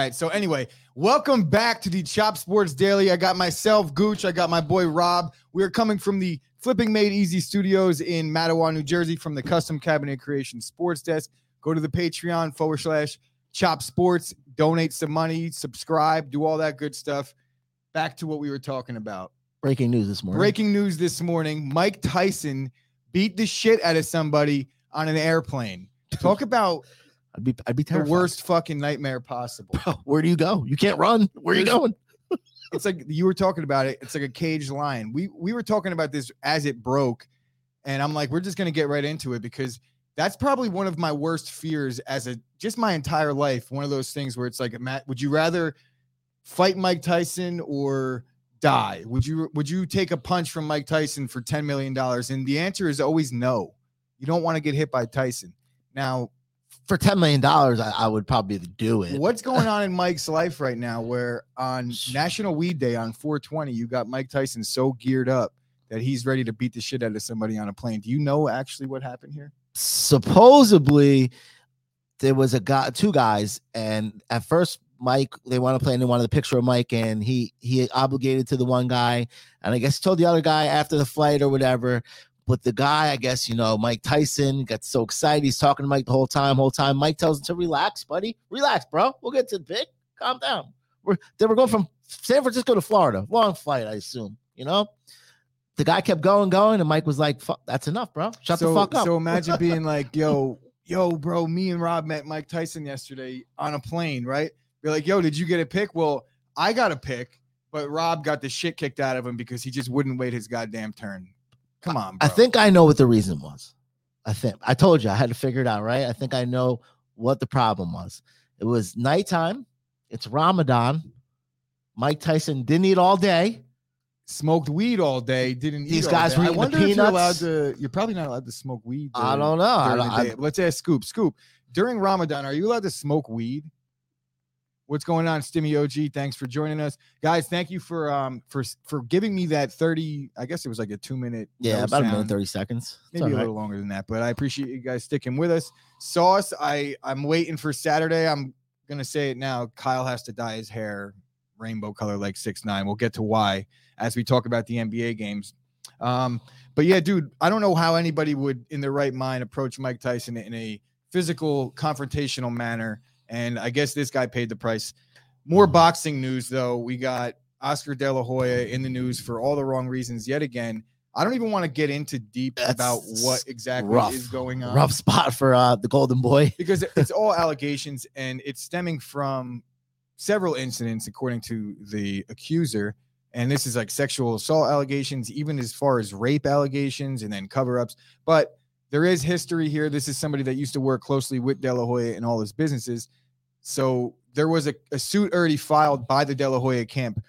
Right. So anyway, welcome back to the Chop Sports Daily. I got myself, Gooch. I got my boy Rob. We are coming from the Flipping Made Easy Studios in Matawan, New Jersey, from the Custom Cabinet Creation Sports Desk. Go to the Patreon forward slash Chop Sports, donate some money, subscribe, do all that good stuff. Back to what we were talking about. Breaking news this morning. Breaking news this morning: Mike Tyson beat the shit out of somebody on an airplane. Talk about I'd be I'd be the worst fucking nightmare possible. Bro, where do you go? You can't run. Where are you going? it's like you were talking about it. It's like a caged lion. We we were talking about this as it broke, and I'm like, we're just gonna get right into it because that's probably one of my worst fears as a just my entire life. One of those things where it's like, Matt, would you rather fight Mike Tyson or die? Would you would you take a punch from Mike Tyson for ten million dollars? And the answer is always no. You don't want to get hit by Tyson. Now, For ten million dollars, I, I would probably do it. What's going on in Mike's life right now? Where on National Weed Day on 420, you got Mike Tyson so geared up that he's ready to beat the shit out of somebody on a plane. Do you know actually what happened here? Supposedly, there was a guy, two guys, and at first, Mike, they want to play, and they wanted a picture of Mike, and he he obligated to the one guy, and I guess he told the other guy after the flight or whatever. But the guy, I guess, you know, Mike Tyson got so excited. He's talking to Mike the whole time, whole time. Mike tells him to relax, buddy. Relax, bro. We'll get to the pick. Calm down. We're they were going from San Francisco to Florida. Long flight, I assume. You know? The guy kept going, going, and Mike was like, fuck, that's enough, bro. Shut so, the fuck up. So imagine being like, yo, yo, bro, me and Rob met Mike Tyson yesterday on a plane, right? You're like, yo, did you get a pick? Well, I got a pick, but Rob got the shit kicked out of him because he just wouldn't wait his goddamn turn. Come on, bro. I think I know what the reason was. I think I told you I had to figure it out, right? I think I know what the problem was. It was nighttime. It's Ramadan. Mike Tyson didn't eat all day. smoked weed all day. Didn't eat These all guys day. were eating the if you're allowed peanuts. to. You're probably not allowed to smoke weed. I don't know. I don't- I- Let's ask Scoop. Scoop. During Ramadan, are you allowed to smoke weed? What's going on, Stimmy OG? Thanks for joining us, guys. Thank you for um for for giving me that thirty. I guess it was like a two minute. yeah, about a minute thirty seconds. It's maybe all a little longer than that, but I appreciate you guys sticking with us. Sauce, I I'm waiting for Saturday. I'm gonna say it now. Kyle has to dye his hair rainbow color like six nine. We'll get to why as we talk about the NBA games. Um, but yeah, dude, I don't know how anybody would, in their right mind, approach Mike Tyson in a physical, confrontational manner. And I guess this guy paid the price. More boxing news, though. We got Oscar De La Hoya in the news for all the wrong reasons yet again. I don't even want to get into deep about what exactly rough. is going on Rough spot for uh, the Golden Boy. because it's all allegations and it's stemming from several incidents according to the accuser and this is like sexual assault allegations even as far as rape allegations and then cover-ups but there is history here this is somebody that used to work closely with De La Hoya and all his businesses so there was a, a suit already filed by the De La Hoya camp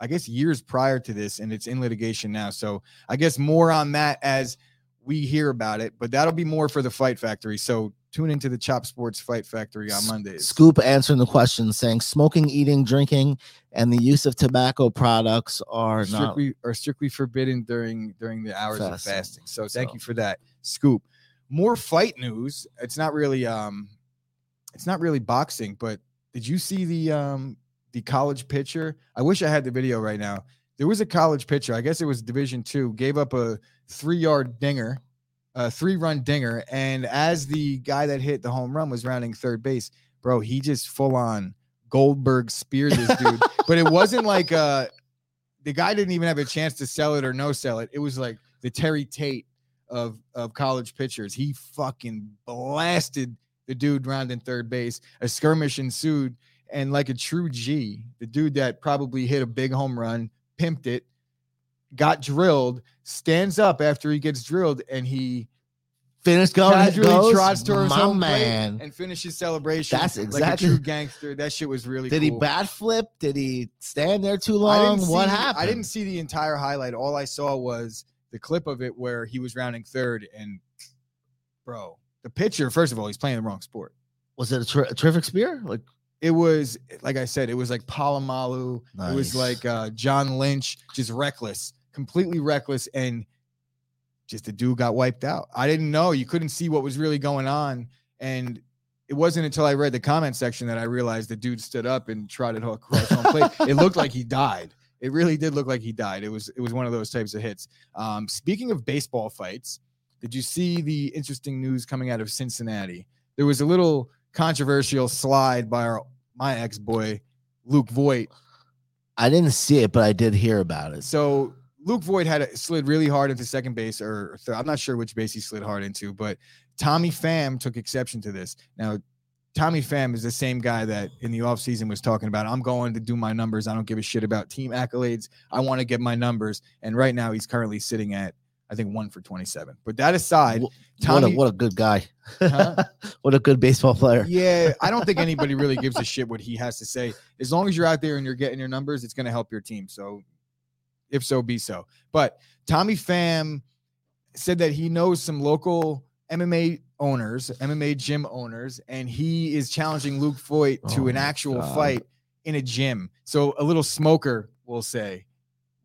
i guess years prior to this and it's in litigation now so i guess more on that as we hear about it, but that'll be more for the Fight Factory. So tune into the Chop Sports Fight Factory on Mondays. Scoop answering the question saying smoking, eating, drinking, and the use of tobacco products are not. strictly are strictly forbidden during during the hours of Fasting. fasting. So thank So- you for that, Scoop. More fight news. It's not really um, it's not really boxing, but did you see the um the college pitcher? I wish I had the video right now. There was a college pitcher. I guess it was Division Two. Gave up a three yard dinger, a three run dinger, and as the guy that hit the home run was rounding third base, bro, he just full on Goldberg speared this dude. but it wasn't like uh the guy didn't even have a chance to sell it or no sell it. It was like the Terry Tate of of college pitchers. He fucking blasted the dude rounding third base. A skirmish ensued, and like a true G, the dude that probably hit a big home run, pimped it, got drilled, stands up after he gets drilled, and he Finished going. casually goes, trots to his my home plate man. and finishes celebration. That's like exactly- a true gangster. That shit was really Did he bat flip? Did he stand there too long? What see- happened? I didn't see the entire highlight. All I saw was the clip of it where he was rounding third. And bro, the pitcher, first of all, he's playing the wrong sport. Was it a, ter- a terrific spear? Like It was like I said, it was like Polamalu. It was like uh, John Lynch, just reckless, completely reckless, and just the dude got wiped out. I didn't know. You couldn't see what was really going on, and it wasn't until I read the comment section that I realized the dude stood up and trotted across home plate. it looked like he died. It really did look like he died. It was it was one of those types of hits. Um, speaking of baseball fights, did you see the interesting news coming out of Cincinnati? There was a little controversial slide by our my ex boy Luke Voit. I didn't see it, but I did hear about it. So Luke Voit had a, slid really hard into second base, or th- I'm not sure which base he slid hard into, but Tommy Pham took exception to this. Now, Tommy Pham is the same guy that in the offseason was talking about, I'm going to do my numbers. I don't give a shit about team accolades. I want to get my numbers. And right now he's currently sitting at, I think, one for 27. But that aside, Tommy, what, a, what a good guy. Huh? what a good baseball player. yeah, I don't think anybody really gives a shit what he has to say. As long as you're out there and you're getting your numbers, it's going to help your team. So, if so, be so. But Tommy Pham said that he knows some local MMA owners, MMA gym owners, and he is challenging Luke Voit to Oh an actual God. fight in a gym. So, a little smoker, we'll say.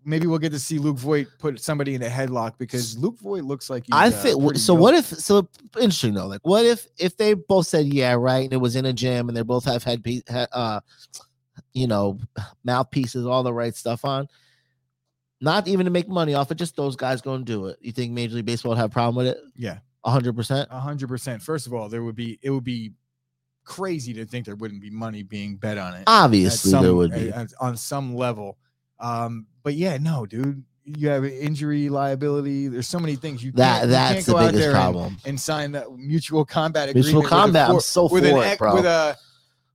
Maybe we'll get to see Luke Voit put somebody in a headlock because Luke Voit looks like he's, I uh, think so. yoked. What if so interesting though? Like, what if if they both said yeah, right, and it was in a gym, and they both have had uh, you know, mouthpieces, all the right stuff on, not even to make money off it, just those guys going to do it. You think Major League Baseball would have a problem with it? Yeah. hundred percent. A hundred percent. First of all, there would be it would be crazy to think there wouldn't be money being bet on it. Obviously, there would be. at- on some level. Um, but yeah, no, dude, you have injury liability. There's so many things you That can't, you that's can't the go out biggest there problem. and sign that mutual combat agreement. Mutual with a combat, I'm so with for an, it, bro. With a,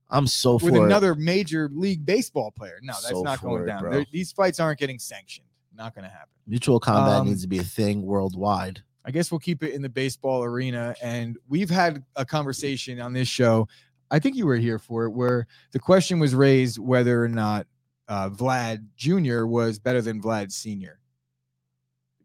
I'm so with for another major league baseball player. No, that's So not going it, down. These fights aren't getting sanctioned. Not going to happen. Mutual combat Um, needs to be a thing worldwide. I guess we'll keep it in the baseball arena. And we've had a conversation on this show. I think you were here for it, where the question was raised whether or not uh, Vlad Jr. was better than Vlad Sr.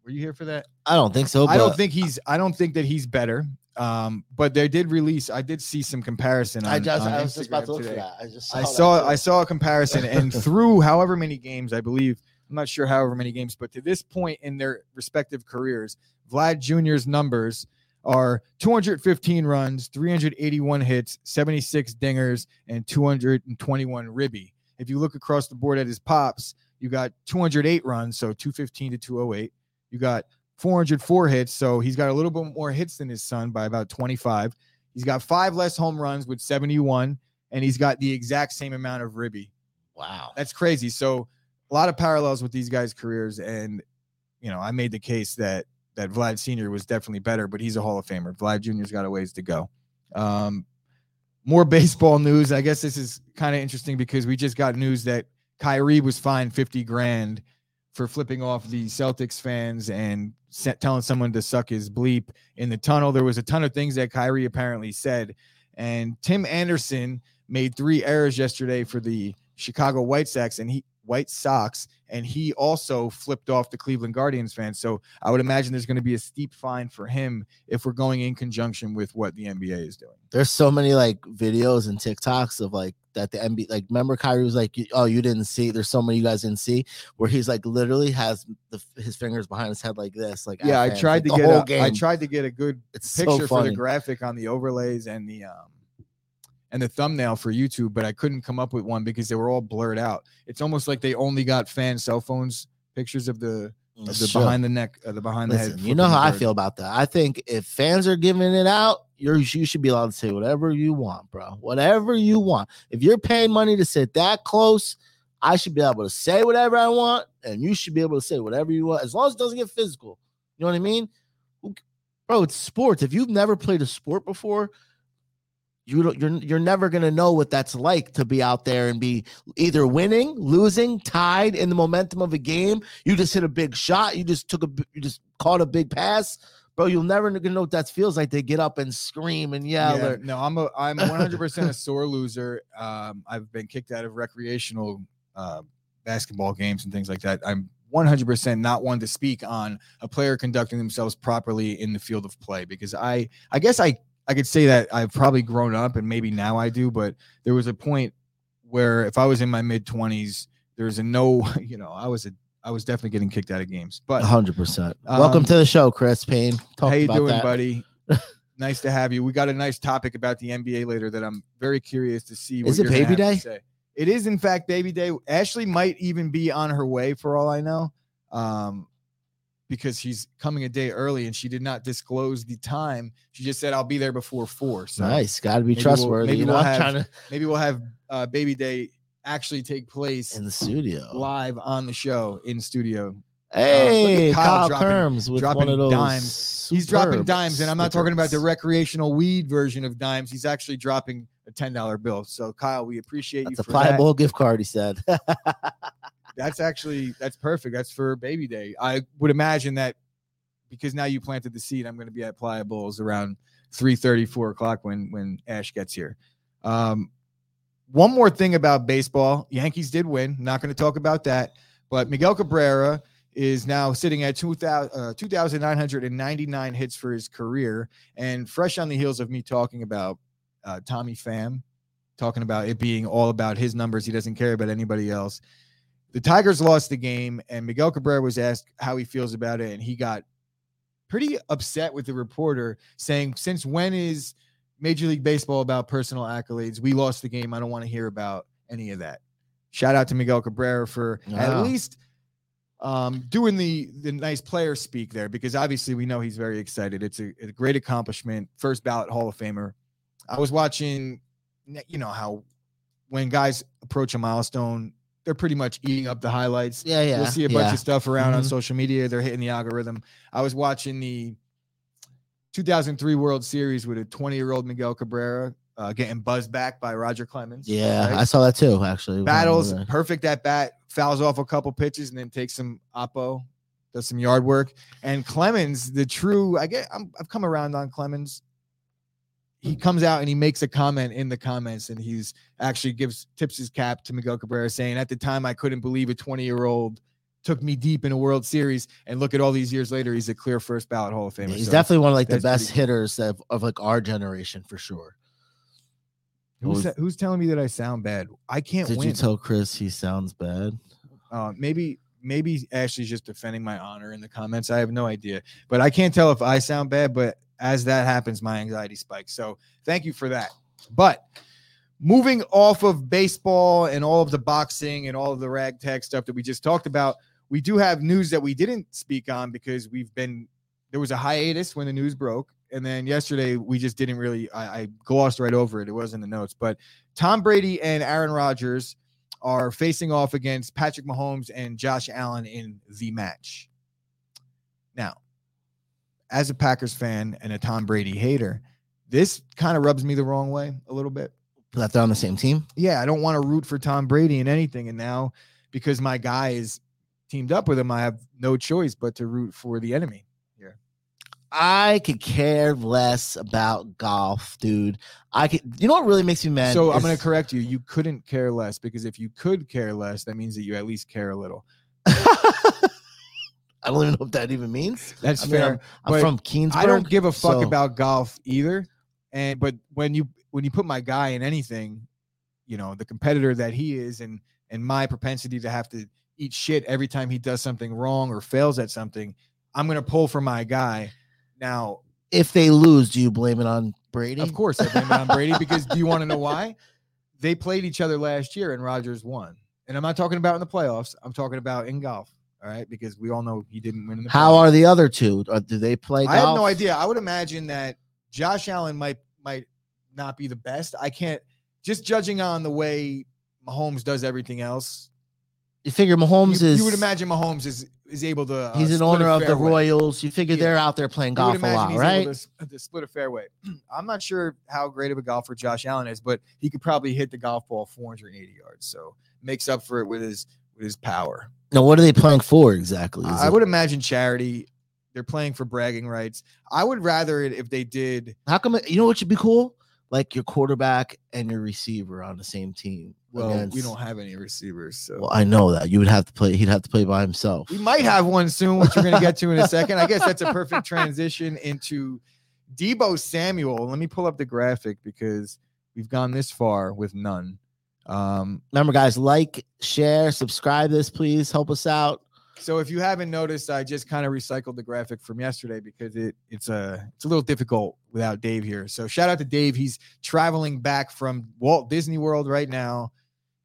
Were you here for that? I don't think so. I don't think he's. I don't think that he's better. Um, but they did release. I did see some comparison. On, I just I was just about to look for that. I just I saw too. I saw a comparison, and through however many games, I believe I'm not sure however many games, but to this point in their respective careers, Vlad Jr.'s numbers are 215 runs, 381 hits, 76 dingers, and 221 ribby. If you look across the board at his pops, you got 208 runs, so 215 to 208. You got 404 hits, so he's got a little bit more hits than his son by about 25. He's got five less home runs with 71, and he's got the exact same amount of ribby. wow. That's crazy. So a lot of parallels with these guys' careers, and you know, I made the case that that Vlad Senior was definitely better, but he's a Hall of Famer. Vlad Junior's got a ways to go. Um, more baseball news. I guess this is kind of interesting because we just got news that Kyrie was fined 50 grand for flipping off the Celtics fans and telling someone to suck his bleep in the tunnel. There was a ton of things that Kyrie apparently said. And Tim Anderson made three errors yesterday for the Chicago White Sox and he White Sox and he also flipped off the Cleveland Guardians fans. So I would imagine there's going to be a steep fine for him if we're going in conjunction with what the NBA is doing. There's so many like videos and TikToks of like that the NBA like remember Kyrie was like, oh, you didn't see. There's so many you guys didn't see where he's like literally has the his fingers behind his head like this. Like Yeah, I tried to the get a, I tried to get a good it's picture so for the graphic on the overlays and the um and the thumbnail for YouTube, but I couldn't come up with one because they were all blurred out. It's almost like they only got fan cell phones pictures of the of the Sure. behind the neck, uh, the behind the Listen, head. you know how the I feel about that. I think if fans are giving it out, you're you should be allowed to say whatever you want, bro. Whatever you want. If you're paying money to sit that close, I should be able to say whatever I want, and you should be able to say whatever you want, as long as it doesn't get physical. You know what I mean? Bro, it's sports. If you've never played a sport before, you don't you're you're never gonna know what that's like to be out there and be either winning, losing, tied in the momentum of a game. You just hit a big shot. You just took a you just caught a big pass, bro. You'll never gonna know what that feels like to get up and scream and yell. Yeah, or, no, I'm a I'm 100% a sore loser. Um, I've been kicked out of recreational uh, basketball games and things like that. I'm 100% not one to speak on a player conducting themselves properly in the field of play because I I guess I I could say that I've probably grown up and maybe now I do, but there was a point where if I was in my mid 20s, there was a no, you know, I was a I was definitely getting kicked out of games. But hundred percent. Welcome Um, to the show, Chris Payne. Talk how you doing, that. buddy? Nice to have you. We got a nice topic about the NBA later that I'm very curious to see. What Is it Baby Day? It is, in fact, baby day. Ashley might even be on her way, for all I know, um, because she's coming a day early and she did not disclose the time. She just said, "I'll be there before four. So nice, got to be maybe we'll- trustworthy. maybe we'll have trying to maybe we'll have uh, baby day actually take place in the studio. live on the show in studio. Hey, Kyle Kyle, dropping- Kerms with dropping one of those. dimes. He's dropping dimes, and I'm not talking about the recreational weed version of dimes. He's actually dropping a ten dollar bill. So Kyle, we appreciate That's you a for that. pliable gift card. He said. That's actually that's perfect. That's for baby day. I would imagine that because now you planted the seed, I'm going to be at Pliables around 3 4 o'clock when when Ash gets here. Um, one more thing about baseball: Yankees did win. Not going to talk about that, but Miguel Cabrera is now sitting at 2,000, uh, 2,999 hits for his career, and fresh on the heels of me talking about uh, Tommy Pham, talking about it being all about his numbers. He doesn't care about anybody else. The Tigers lost the game, and Miguel Cabrera was asked how he feels about it, and he got pretty upset with the reporter, saying, "Since when is Major League Baseball about personal accolades? We lost the game. I don't want to hear about any of that." Shout out to Miguel Cabrera for Wow. at least um, doing the the nice player speak there, because obviously we know he's very excited. It's a, a great accomplishment, first ballot Hall of Famer. I was watching, you know how when guys approach a milestone, they're pretty much eating up the highlights. Yeah, yeah. You'll see a bunch yeah. of stuff around on Mhm. social media. They're hitting the algorithm. I was watching the 2003 World Series with a 20 year old Miguel Cabrera uh, getting buzzed back by Roger Clemens. Yeah, right? I saw that too. Actually, battles perfect at bat, fouls off a couple pitches, and then takes some oppo, does some yard work. And Clemens, the true, I get, I'm, I've come around on Clemens. He comes out and he makes a comment in the comments, and he's actually gives tips his cap to Miguel Cabrera, saying, "At the time, I couldn't believe a 20 year old took me deep in a World Series, and look at all these years later, he's a clear first ballot Hall of Famer." He's So definitely one of like the pretty best hitters of, of like our generation for sure. who's, who's telling me that I sound bad? I can't Did win. you tell Chris he sounds bad? Uh, maybe maybe Ashley's just defending my honor in the comments. I have no idea, but I can't tell if I sound bad. But as that happens, my anxiety spikes. So thank you for that. But moving off of baseball and all of the boxing and all of the ragtag stuff that we just talked about, we do have news that we didn't speak on because we've been there was a hiatus when the news broke. And then yesterday we just didn't really I, I glossed right over it. It was in the notes. But Tom Brady and Aaron Rodgers are facing off against Patrick Mahomes and Josh Allen in the match. Now, as a Packers fan and a Tom Brady hater, this kind of rubs me the wrong way a little bit. That they're on the same team. Yeah, I don't want to root for Tom Brady in anything. And now, because my guy is teamed up with him, I have no choice but to root for the enemy. I could care less about golf, dude. I could. You know what really makes me mad? so I'm going to correct you. You couldn't care less because if you could care less, that means that you at least care a little. I don't even know what that even means. That's I mean, fair. I'm, I'm from Keansburg. I don't give a fuck so- about golf either. And but when you when you put my guy in anything, you know, the competitor that he is and and my propensity to have to eat shit every time he does something wrong or fails at something, I'm gonna pull for my guy. Now, If they lose, do you blame it on Brady? of course, I blame it on Brady because do you want to know why? They played each other last year and Rodgers won. And I'm not talking about in the playoffs. I'm talking about in golf. All right, because we all know he didn't win in the How playoffs. are the other two? Or do they play? I have no idea. I would imagine that Josh Allen might might not be the best. I can't just judging on the way Mahomes does everything else. You figure Mahomes You, is. you would imagine Mahomes is is able to. uh, he's an owner of the. Royals. You figure Yeah. they're out there playing golf a lot, right? to, to split a fairway. I'm not sure how great of a golfer Josh Allen is, but he could probably hit the golf ball 480 yards. So makes up for it with his with his power. Now, what are they playing for exactly? Is I it- would imagine charity. They're playing for bragging rights. I would rather it if they did How come? You know what should be cool? Like your quarterback and your receiver on the same team. Well, we don't have any receivers, so Well, I know that you would have to play. He'd have to play by himself. we might have one soon, which we're going to get to in a second. I guess that's a perfect transition into Deebo Samuel. Let me pull up the graphic because we've gone this far with none. Um, Remember, guys, like, share, subscribe. This please help us out. So if you haven't noticed, I just kind of recycled the graphic from yesterday because it it's a it's a little difficult without Dave here. So shout out to Dave. He's traveling back from Walt Disney World right now.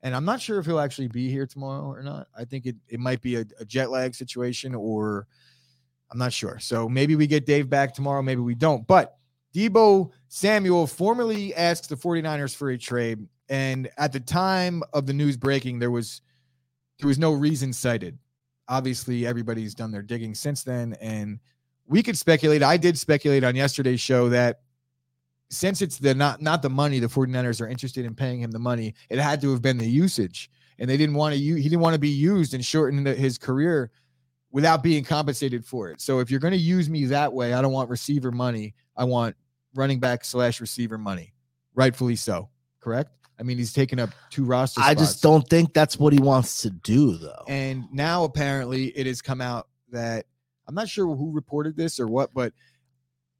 And I'm not sure if he'll actually be here tomorrow or not. I think it, it might be a, a jet lag situation or I'm not sure. So maybe we get Dave back tomorrow, maybe we don't. But Deebo Samuel formally asked the 49ers for a trade. And at the time of the news breaking, there was there was no reason cited obviously everybody's done their digging since then and we could speculate. I did speculate on yesterday's show that since it's the not not the money the 49ers are interested in paying him the money it had to have been the usage. And they didn't want to he didn't want to be used and shorten his career without being compensated for it. So if you're going to use me that way i don't want receiver money. I want running back slash receiver money. Rightfully so correct I mean, he's taken up two roster I spots. just don't think that's what he wants to do, though. And now apparently it has come out that I'm not sure who reported this or what, but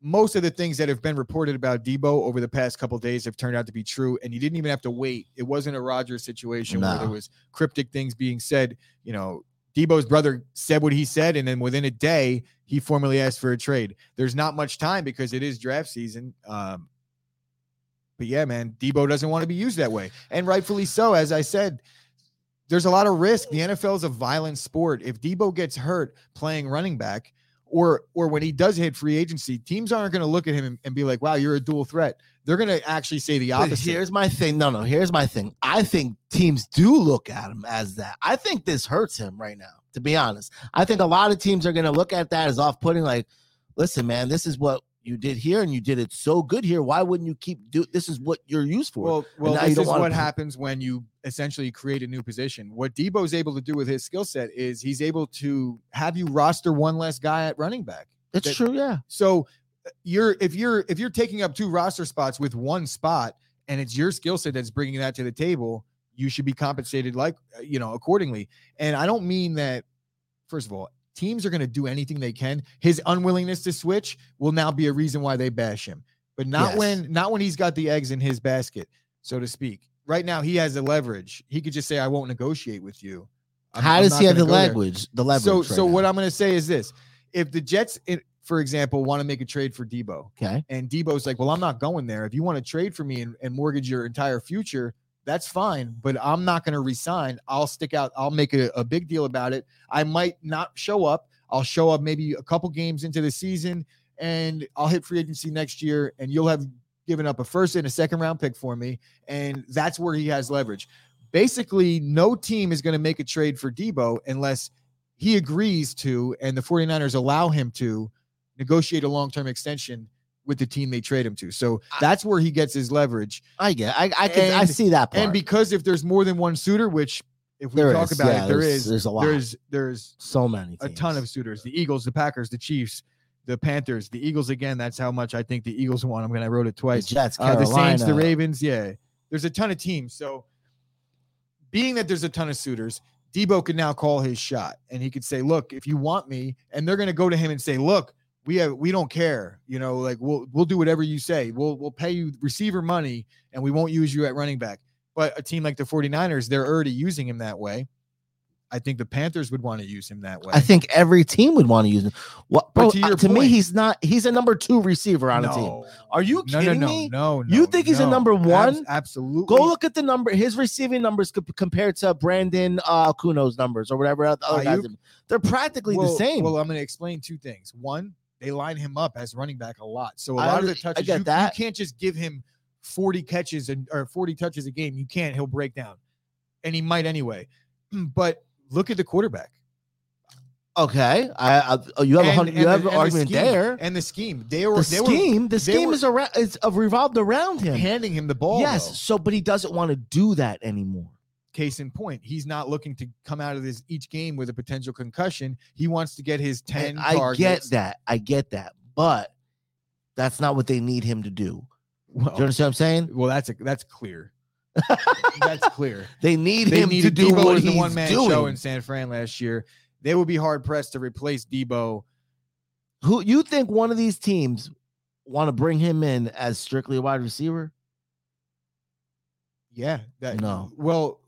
most of the things that have been reported about Deebo over the past couple days have turned out to be true. And you didn't even have to wait. It wasn't a Rodgers situation where there was cryptic things being said. You know, Deebo's brother said what he said, and then within a day, he formally asked for a trade. There's not much time because it is draft season. Um, but yeah, man, Deebo doesn't want to be used that way, and rightfully so. As I said, there's a lot of risk. The NFL is a violent sport. If Deebo gets hurt playing running back, or or when he does hit free agency, teams aren't going to look at him and, and be like, "Wow, you're a dual threat." They're going to actually say the But opposite. here's my thing. No, no, here's my thing. I think teams do look at him as that. I think this hurts him right now, to be honest. I think a lot of teams are going to look at that as off putting, like, listen, man, this is what you did here and you did it so good here. Why wouldn't you keep do this is what you're used for? Well, well, this is what happens when you essentially create a new position. What Deebo's able to do with his skill set is he's able to have you roster one less guy at running back. it's that- true, yeah. So uh, you're if you're if you're taking up two roster spots with one spot and it's your skill set that's bringing that to the table, you should be compensated like uh, you know accordingly. And I don't mean that first of all, teams are going to do anything they can. His unwillingness to switch will now be a reason why they bash him. But not Yes. when not when he's got the eggs in his basket, so to speak. Right now he has the leverage. He could just say I won't negotiate with you. I'm- How does he have the language? The leverage. So right so now? what I'm going to say is this. If the Jets in- for example want to make a trade for Deebo, Okay. and Deebo's like, well, I'm not going there. If you want to trade for me and, and mortgage your entire future, that's fine. But I'm not going to resign. I'll stick out. I'll make a, a big deal about it. I might not show up. I'll show up maybe a couple games into the season and I'll hit free agency next year and you'll have given up a first and a second round pick for me. And that's where he has leverage. Basically, no team is going to make a trade for Deebo unless he agrees to and the 49ers allow him to negotiate a long-term extension with the team they trade him to. So that's where he gets his leverage. I get I I can I see that part. And because if there's more than one suitor, which if we There talk is, about yeah, it, there there's- is there's a lot. there's there's so many a ton of suitors. The Eagles, the Packers, the Chiefs, the Panthers, the Eagles again. That's how much I think the Eagles want. I'm gonna I wrote it the twice. Jets, Uh, the Saints, the Ravens. Yeah, there's a ton of teams. So, being that there's a ton of suitors, Deebo can now call his shot, and he could say, "Look, if you want me," and they're going to go to him and say, "Look, we have we don't care. You know, like we'll we'll do whatever you say. We'll we'll pay you receiver money, and we won't use you at running back." But a team like the 49ers, they're already using him that way. I think the Panthers would want to use him that way. I think every team would want to use him. What, But bro, to uh, to me, he's not. He's a number two receiver on a team. Are you kidding no, no, me? no, no. You think he's a number one? absolutely. Go look at the number, his receiving numbers compared to Brandon uh, Kuno's numbers or whatever other guys. Aiyuk? They're practically well, the same. Well, I'm going to explain two things. One, they line him up as running back a lot, so a lot of under- the I touches get you, that. you can't just give him 40 catches and or 40 touches a game. You can't. He'll break down, and he might anyway. But look at the quarterback. okay, I, I oh, you have a hundred. and You the- have an and the scheme, argument there. and the scheme. They were The they scheme, the they scheme were- is around. Is uh, revolved around him. handing him the ball. yes. though. So, but he doesn't want to do that anymore. Case in point, he's not looking to come out of this each game with a potential concussion. He wants to get his 10 And I targets. get that. I get that. But that's not what they need him to do. Well, Do you understand what I'm saying? well, that's a, that's clear. that's clear. They need they him to do Deebo what as the one man doing. show in San Fran last year. They would be hard pressed to replace Deebo. Who you think one of these teams want to bring him in as strictly a wide receiver? Yeah, that No. Well,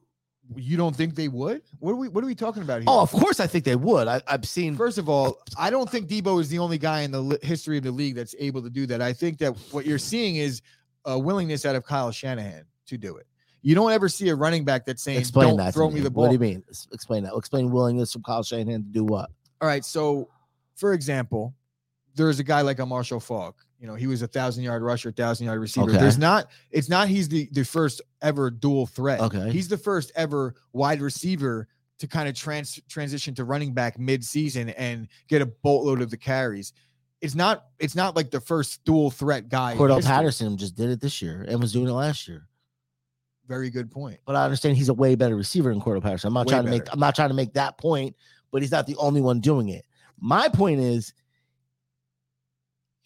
You don't think they would? What are we what are we talking about here? Oh, of course, I think they would. I, I've seen. First of all, I don't think Deebo is the only guy in the li- history of the league that's able to do that. I think that what you're seeing is a willingness out of Kyle Shanahan to do it. You don't ever see a running back that's saying, Explain "Don't that. throw me the ball." What do you mean? Explain that. Explain willingness from Kyle Shanahan to do what? All right. So, for example, there's a guy like a Marshall Faulk. You know, he was a thousand yard rusher, thousand yard receiver. Okay. There's not. It's not. He's the the first ever dual threat. Okay. He's the first ever wide receiver to kind of trans transition to running back mid season and get a boatload of the carries. It's not. It's not like the first dual threat guy. Cordell. Patterson just did it this year and was doing it last year. Very good point. But I understand he's a way better receiver than Cordell Patterson. I'm not Way trying to make. I'm not trying to make that point. But he's not the only one doing it. My point is,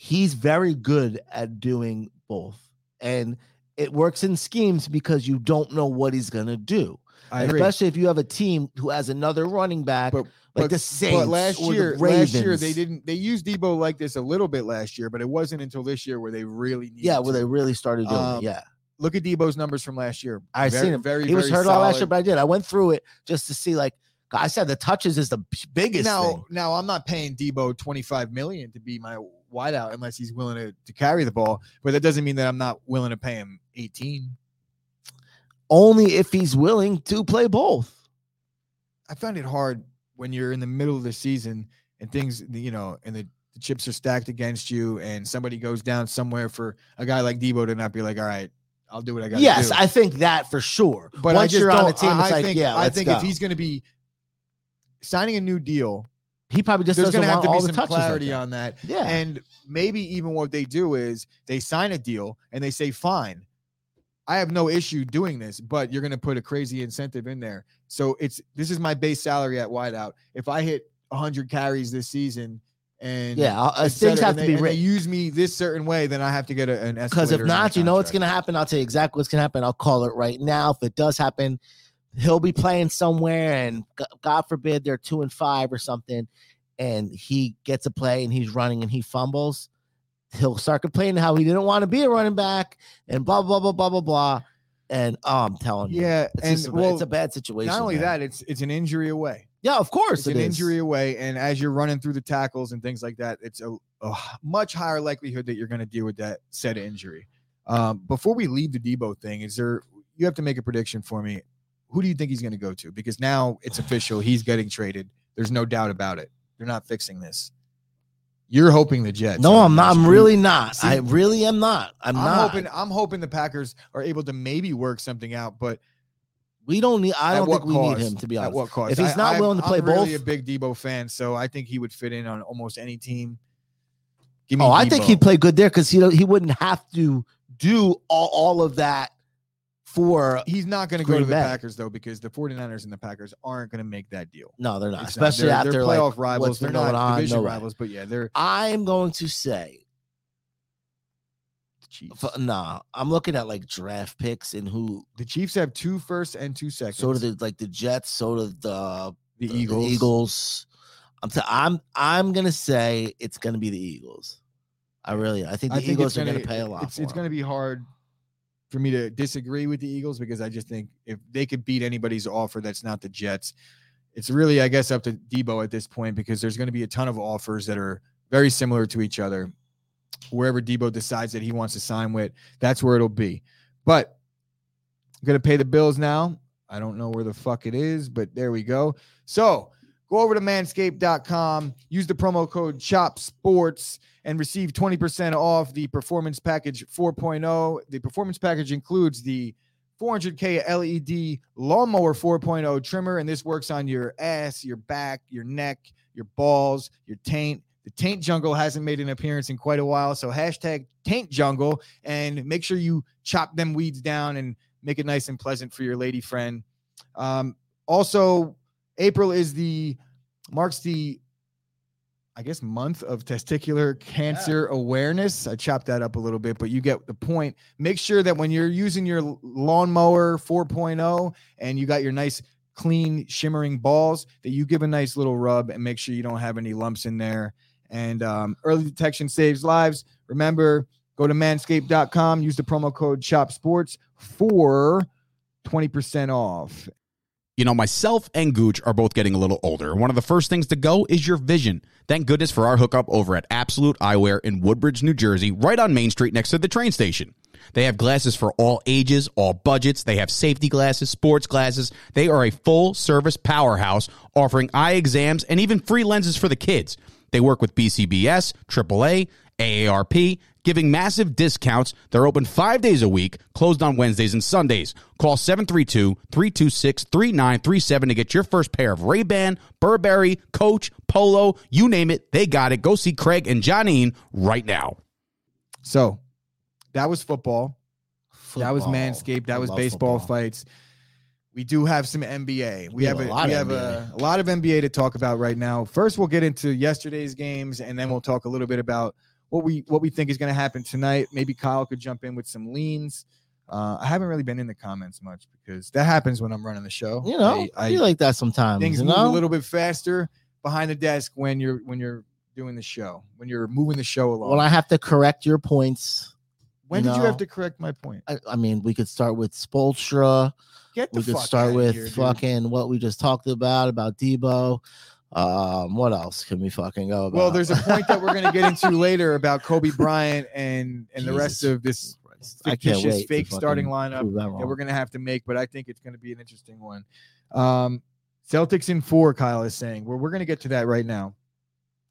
he's very good at doing both, and it works in schemes because you don't know what he's gonna do. I agree. especially if you have a team who has another running back, But- like but- the Saints But last or the year, last year they didn't. They used Deebo like this a little bit last year, but it wasn't until this year where they really needed. Yeah, where to. they really started doing Um, it. Yeah, look at Deebo's numbers from last year. I very, seen him. Very, he was very hurt all last year, but I did. I went through it just to see. Like I said, the touches is the biggest now, thing. now I'm not paying Deebo 25 million to be my wideout unless he's willing to, to carry the ball. But that doesn't mean that I'm not willing to pay him 18. Only if he's willing to play both. I find it hard when you're in the middle of the season and things, you know, and the, the chips are stacked against you, and somebody goes down somewhere for a guy like Deebo to not be like, all right, I'll do what I got. Yes, do. I think that for sure. but I once just you're on the team, I, I like, think, yeah, I think go. if he's going to be signing a new deal, he probably just there's doesn't going to have to be the some like clarity that. on that. Yeah, And maybe even what they do is they sign a deal and they say, fine, I have no issue doing this, but you're going to put a crazy incentive in there. So it's this is my base salary at wideout. If I hit 100 carries this season and yeah. I'll- uh, things have to they, be and they use me this certain way, then I have to get a, an Because if escalator in my not, you know what's going to happen. I'll tell you exactly what's going to happen. I'll call it right now. If it does happen, he'll be playing somewhere, and God forbid they're two and five or something, and he gets a play and he's running and he fumbles. He'll start complaining how he didn't want to be a running back and blah blah blah blah blah blah. And oh, I'm telling you, Yeah, it's, and just well, it's a bad situation. not only man. that, it's it's an injury away. yeah, of course, It's it an is. injury away, and as you're running through the tackles and things like that, it's a much higher likelihood that you're going to deal with that said injury. Um, before we leave the Deebo thing, is there you have to make a prediction for me? Who do you think he's going to go to? Because now it's official, he's getting traded. There's no doubt about it. They're not fixing this. You're hoping the Jets. No, I I'm not. I'm really not. See, I really am not. I'm, I'm not. hoping. I'm hoping the Packers are able to maybe work something out, but we don't need. I don't think we need him to be honest. At what cost? If he's not willing to play I'm really both- a big Deebo fan, so I think he would fit in on almost any team. Give me Oh, I think he'd play good there because he he wouldn't have to do all, all of that for. He's not going to go to the Bay. Packers though, because the 49ers and the Packers aren't going to make that deal. No, they're not. It's not. Especially They're- after they're like, playoff rivals. They're not on. division No rivals, but yeah, they're I'm going to say, the Chiefs. f- nah. I'm looking at like draft picks and who. The Chiefs have two first and two seconds. So do the like the Jets. So do the the the Eagles. Eagles. I'm t- I'm I'm gonna say it's gonna be the Eagles. I really I think the I think Eagles are gonna, gonna pay a lot. It's, it's going to be hard for me to disagree with the Eagles because I just think if they could beat anybody's offer that's not the Jets, it's really I guess up to Deebo at this point because there's going to be a ton of offers that are very similar to each other. Wherever Deebo decides that he wants to sign with, that's where it'll be. But I'm going to pay the bills now. I don't know where the fuck it is, but there we go. So go over to manscaped.com, use the promo code CHOP Sports and receive 20% off the Performance Package 4.0. The Performance Package includes the 400K LED Lawnmower 4.0 trimmer, and this works on your ass, your back, your neck, your balls, your taint. The taint jungle hasn't made an appearance in quite a while, so hashtag taint jungle and make sure you chop them weeds down and make it nice and pleasant for your lady friend. Um, also, April is the marks the I guess month of testicular cancer awareness. I chopped that up a little bit, but you get the point. Make sure that when you're using your lawnmower 4.0 and you got your nice clean shimmering balls that you give a nice little rub and make sure you don't have any lumps in there. And um, early detection saves lives. Remember, go to manscaped.com, use the promo code CHOP Sports for 20% off. You know, myself and Gooch are both getting a little older. One of the first things to go is your vision. Thank goodness for our hookup over at Absolute Eyewear in Woodbridge, New Jersey, right on Main Street next to the train station. They have glasses for all ages, all budgets. They have safety glasses, sports glasses. They are a full service powerhouse offering eye exams and even free lenses for the kids. They work with BCBS, AAA, AARP, giving massive discounts. They're open five days a week, closed on Wednesdays and Sundays. Call 732-326-3937 to get your first pair of Ray-Ban, Burberry, Coach, Polo, you name it, they got it. Go see Craig and Johnine right now. So that was football. That was Manscaped. That I was baseball football. fights. We do have some NBA. We, We have have a, a lot we of have a, a lot of NBA to talk about right now. First, we'll get into yesterday's games, and then we'll talk a little bit about what we what we think is going to happen tonight. Maybe Kyle could jump in with some leans. Uh, I haven't really been in the comments much because that happens when I'm running the show. You know, I, I, like that sometimes. things you move a little bit faster behind the desk when you're when you're doing the show when you're moving the show along. when I have to correct your points. when you did you have to correct my point? I, I mean, we could start with Spoelstra. Get the We could start with here, fucking what we just talked about about Deebo. Um, what else can we fucking go about? Well, there's a point that we're going to get into later about Kobe Bryant and and the rest of this Christ. I can't fictitious fake starting lineup that that we're going to have to make, but I think it's going to be an interesting one. Um, Celtics in four, Kyle is saying. Well, we're going to get to that right now.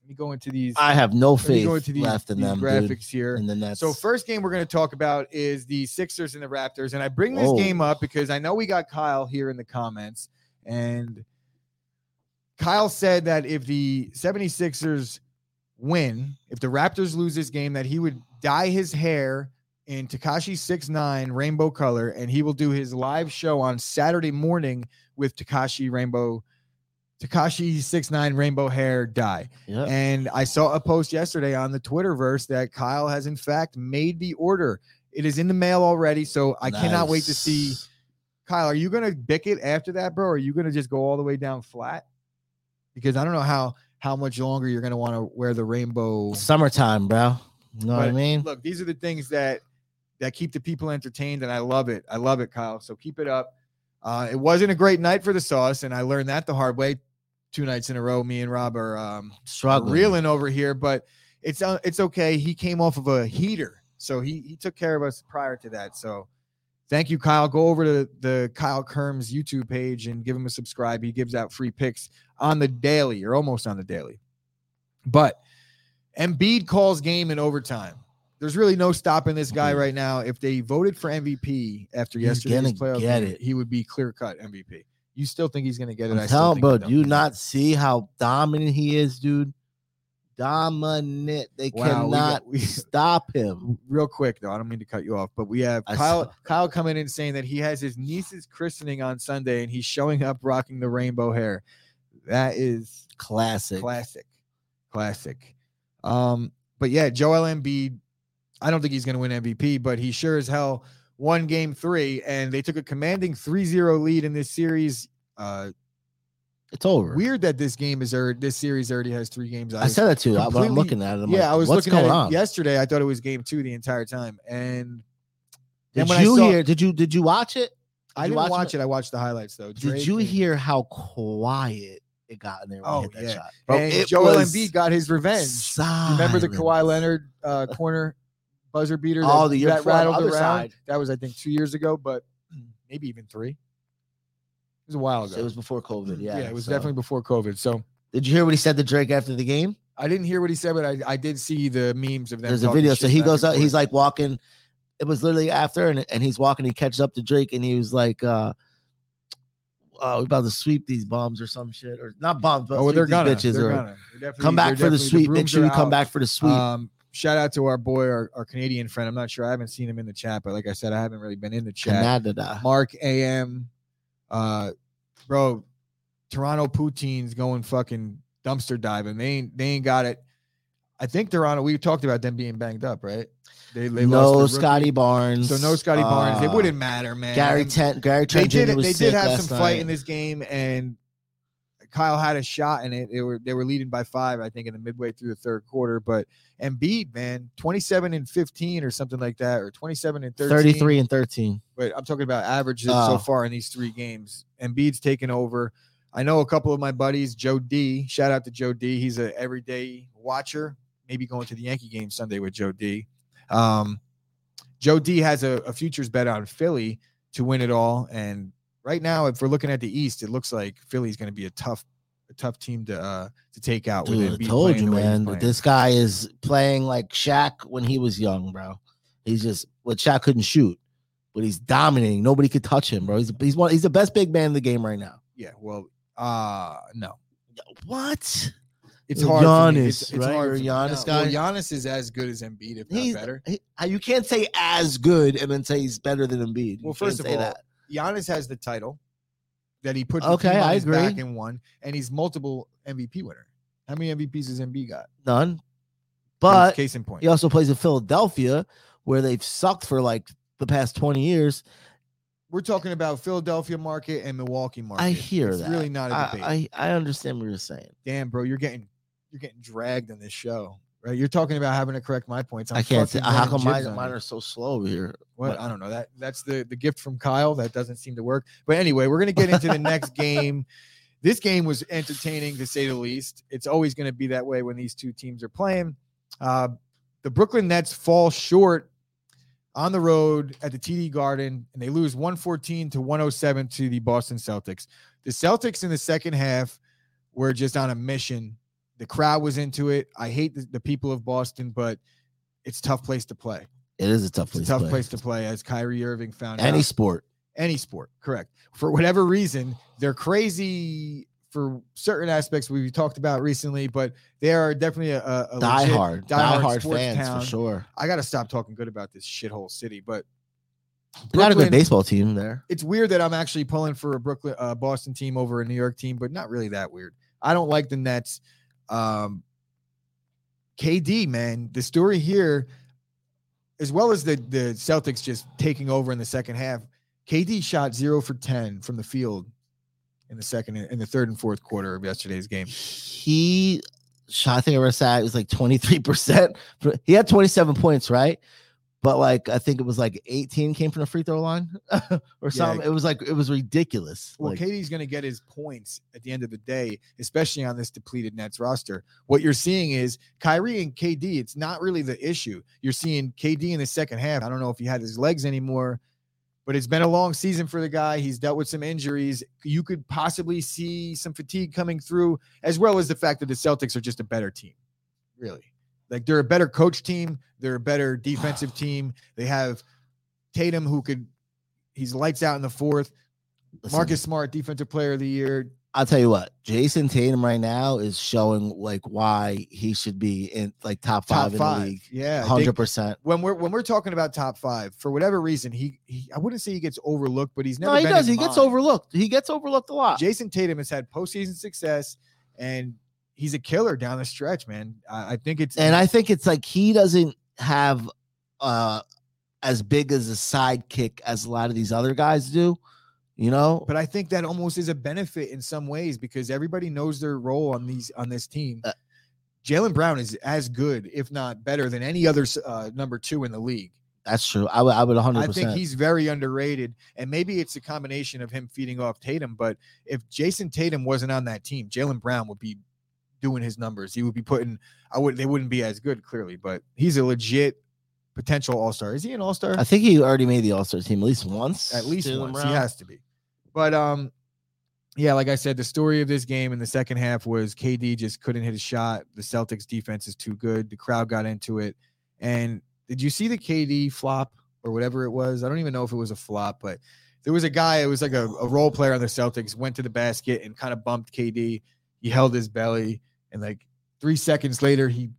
Let me go into these. I have no faith go into these, left in these them, graphics dude. here. And then that's So first game we're going to talk about is the Sixers and the Raptors, and I bring this Whoa. game up because I know we got Kyle here in the comments, and Kyle said that if the 76ers win, if the Raptors lose this game, that he would dye his hair in Tekashi 69 rainbow color, and he will do his live show on Saturday morning with Tekashi Rainbow. Tekashi 69 rainbow hair dye. yeah. And I saw a post yesterday on the Twitterverse that Kyle has in fact made the order. It is in the mail already, so I cannot wait to see. Kyle, are you gonna bick it after that, bro? Or are you gonna just go all the way down flat? Because I don't know how how much longer you're gonna want to wear the rainbow. summertime, bro. You know what I mean? Look, these are the things that that keep the people entertained, and I love it. I love it, Kyle. So keep it up. Uh, it wasn't a great night for the sauce, and I learned that the hard way. Two nights in a row, me and Rob are um, Struggling. reeling over here, but it's uh, it's okay. He came off of a heater, so he he took care of us prior to that. So thank you, Kyle. Go over to the Kyle Kerms YouTube page and give him a subscribe. He gives out free picks on the daily, or almost on the daily. But Embiid calls game in overtime. There's really no stopping this guy Mhm. right now. If they voted for MVP after He's yesterday's playoff get it. he would be clear cut MVP. You still think he's going to get it? I'm I still bro, do you not see how dominant he is, dude? Dominant. They Wow, we cannot we- stop him. real quick though, I don't mean to cut you off, but we have I Kyle saw- Kyle coming in saying that he has his niece's christening on Sunday and he's showing up rocking the rainbow hair. That is Classic. classic. Classic. Um, but yeah, Joel Embiid, I don't think he's gonna win MVP, but he sure as hell won game three, and they took a commanding 3-0 lead in this series. Uh It's over. weird that this game is already this series already has three games. I said that too. I, I'm looking at it. I'm yeah, like, I was looking at it on? yesterday. I thought it was game two the entire time. And Did when I you saw- hear? Did you did you watch it? I Did you didn't watch watch it. I watched the highlights though. Did you and- hear how quiet it got in there when Oh, hit that yeah. shot? and it Joel Embiid got his revenge. Remember the. Kawhi Leonard uh, corner buzzer beater? Oh, that, the year that the rattled around. side. That was I think two years ago, but maybe even three. It was a while ago. It was before COVID. Yeah, yeah, it was so- definitely before COVID. So Did you hear what he said to Drake after the game? I didn't hear what he said, but I, I did see the memes of them. There's a video. So he goes out. He's like walking. It was literally after, and, and he's walking. He catches up to Drake, and he was like, uh, "Oh, we're about to sweep these bombs or some shit, or not bombs, but "Oh, they're these gonna, bitches, they're or gonna. They're come back for the sweep. Make sure you come out. back for the sweep." Um, shout out to our boy, our, our Canadian friend. I'm not sure. I haven't seen him in the chat, but like I said, I haven't really been in the chat. Canada. Mark AM, uh, bro, Toronto poutines going fucking dumpster diving. They ain't they ain't got it. I think Toronto. We talked about them being banged up, right? They, they no. Scotty Barnes. So no Scotty Barnes. It Uh, wouldn't matter, man. Gary Trent. Gary They Trent Jr. did. They did have some fight night. in this game, and Kyle had a shot and it. They were they were leading by five, I think, in the midway through the third quarter. But Embiid, man, 27 and 15 or something like that, or 27 and 13. 33 and 13. But I'm talking about averages Oh. so far in these three games. Embiid's taken over. I know a couple of my buddies, Joe D. Shout out to Joe D. He's a everyday watcher. Maybe going to the Yankee game Sunday with Joe D. Um, Joe D has a, a futures bet on Philly to win it all. And right now, if we're looking at the East, it looks like Philly's going to be a tough, a tough team to uh to take out. with Dude, I told you, the way he's man. This guy is playing like Shaq when he was young, bro. He's just what Shaq couldn't shoot, but he's dominating. Nobody could touch him, bro. He's he's one. He's the best big man in the game right now. yeah, well, uh no. What? It's hard. Giannis, It's, it's right? hard. You're a for- Giannis no, well, guy? Giannis is as good as Embiid, if not He's better. he- you can't say as good and then say he's better than Embiid. You Well, can't first of say all, that. Giannis has the title that he put Okay, I agree. back and won, and he's multiple MVP winner. How many MVPs has Embiid got? none. But case in point, he also plays in Philadelphia, where they've sucked for like the past twenty years. we're talking about Philadelphia market and Milwaukee market. I hear it's that. really not a I, debate. I I understand what you're saying. Damn, bro, you're getting you're getting dragged on this show, right? You're talking about having to correct my points. I'm I can't say how come mine, mine are so slow over here. What But- I don't know that that's the the gift from Kyle that doesn't seem to work. But anyway, we're gonna get into the next game. This game was entertaining to say the least. It's always going to be that way when these two teams are playing. Uh, the Brooklyn Nets fall short on the road at the TD Garden, and they lose 114 to 107 to the Boston Celtics. The Celtics in the second half were just on a mission. The crowd was into it. I hate the, the people of Boston, but it's a tough place to play. It is a tough It's a place. tough to play. place to play, as Kyrie Irving found out. Any out. sport. Any sport, correct. For whatever reason, they're crazy for certain aspects we talked about recently, but they are definitely a, a, a Die legit hard, die diehard fans town. for sure. I got to stop talking good about this shithole city, but They got a good baseball team there. it's weird that I'm actually pulling for a Brooklyn, uh, Boston team over a New York team, but not really that weird. I don't like the Nets. Um, KD, man, the story here, as well as the the Celtics just taking over in the second half. KD shot zero for ten from the field in the second, in the third and fourth quarter of yesterday's game. He shot, I think I read that it was like 23%. He had 27 points, right? But like I think it was like 18 came from the free throw line or something. It was like it was ridiculous. Well, Like, KD's going to get his points at the end of the day, especially on this depleted Nets roster. What you're seeing is Kyrie and KD. It's not really the issue. You're seeing KD in the second half. I don't know if he had his legs anymore, but it's been a long season for the guy. He's dealt with some injuries. You could possibly see some fatigue coming through, as well as the fact that the Celtics are just a better team. Really, like they're a better coach team. They're a better defensive team. They have Tatum, who could. He's lights out in the fourth. listen, Marcus Smart, defensive player of the year. I'll tell you what, Jayson Tatum right now is showing like why he should be in like top Top five in five. the league. Yeah. hundred percent. When we're when we're talking about top five, for whatever reason, he, he I wouldn't say he gets overlooked, but he's never No, he does. He gets overlooked. He gets overlooked a lot. Jayson Tatum has had postseason success and he's a killer down the stretch, man. I, I think it's and I think it's like he doesn't have uh as big as a sidekick as a lot of these other guys do. You know, but I think that almost is a benefit in some ways because everybody knows their role on these on this team. Uh, Jaylen Brown is as good, if not better, than any other uh, number two in the league. that's true. I would, I would, hundred I think he's very underrated, and maybe it's a combination of him feeding off Tatum. But if Jayson Tatum wasn't on that team, Jaylen Brown would be doing his numbers. He would be putting. I would. They wouldn't be as good, clearly, but he's a legit potential All Star. Is he an All Star? I think he already made the All Star team at least once. At least once. He has to be. But um, yeah, like I said, the story of this game in the second half was KD just couldn't hit a shot. The Celtics defense is too good. The crowd got into it. And did you see the KD flop or whatever it was? I don't even know if it was a flop, but there was a guy, it was like a, a role player on the Celtics, went to the basket and kind of bumped KD. He held his belly, and like three seconds later, he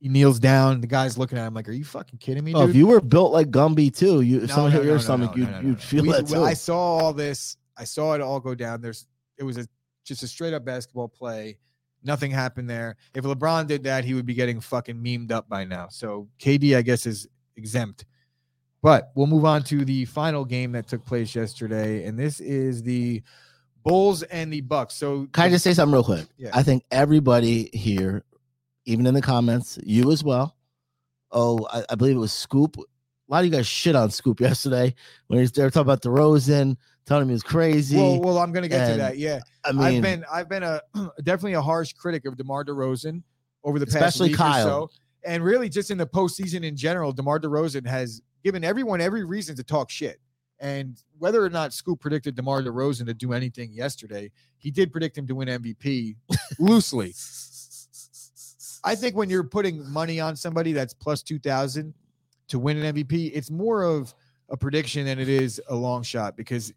he kneels down. The guy's looking at him like, Are you fucking kidding me? Oh, if you were built like Gumby too, you if No, someone no, hit no, your stomach, no, you'd, no, no, you'd feel We- that too. I saw all this. I saw it all go down. There's it was a just a straight up basketball play. Nothing happened there. If LeBron did that, he would be getting fucking memed up by now. So KD, I guess, is exempt. But we'll move on to the final game that took place yesterday, and this is the Bulls and the Bucks. So Can I just say something real quick? Yeah. I think everybody here, even in the comments, you as well. Oh, I, I believe it was Scoop. A lot of you guys shit on Scoop yesterday when he's there talking about DeRozan, telling him he was crazy. well, well, I'm gonna get to that. Yeah, I mean, I've been I've been a definitely a harsh critic of DeMar DeRozan over the past Especially week Kyle. or so, and really just in the postseason in general. DeMar DeRozan has given everyone every reason to talk shit. And whether or not Scoop predicted DeMar DeRozan to do anything yesterday, he did predict him to win MVP loosely. I think when you're putting money on somebody that's plus 2000 to win an MVP, it's more of a prediction than it is a long shot because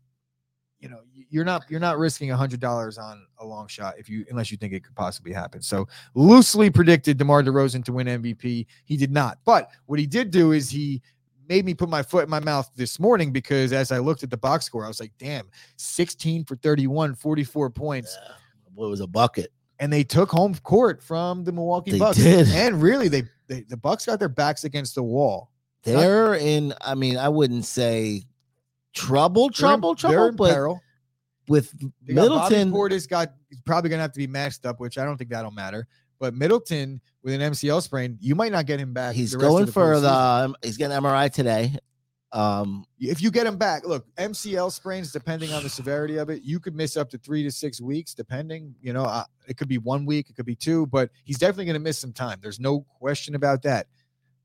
you know you're not you're not risking a hundred dollars on a long shot if you unless you think it could possibly happen. So loosely predicted DeMar DeRozan to win MVP. He did not. But what he did do is he made me put my foot in my mouth this morning because as I looked at the box score, I was like, damn, 16 for 31, 44 points yeah, boy, it was a bucket. and they took home court from the Milwaukee They Bucks. did. And really, they, they the Bucks got their backs against the wall. They're in, I mean, I wouldn't say trouble, trouble, they're trouble, but peril. with They got Bobby Middleton, Portis got probably gonna have to be matched up, which I don't think that'll matter. But Middleton with an MCL sprain, you might not get him back. he's the rest of going the for the, he's getting MRI today. Um, If you get him back, look, MCL sprains, depending on the severity of it, you could miss up to three to six weeks, depending. You know, uh, it could be one week, it could be two, but he's definitely going to miss some time. There's no question about that.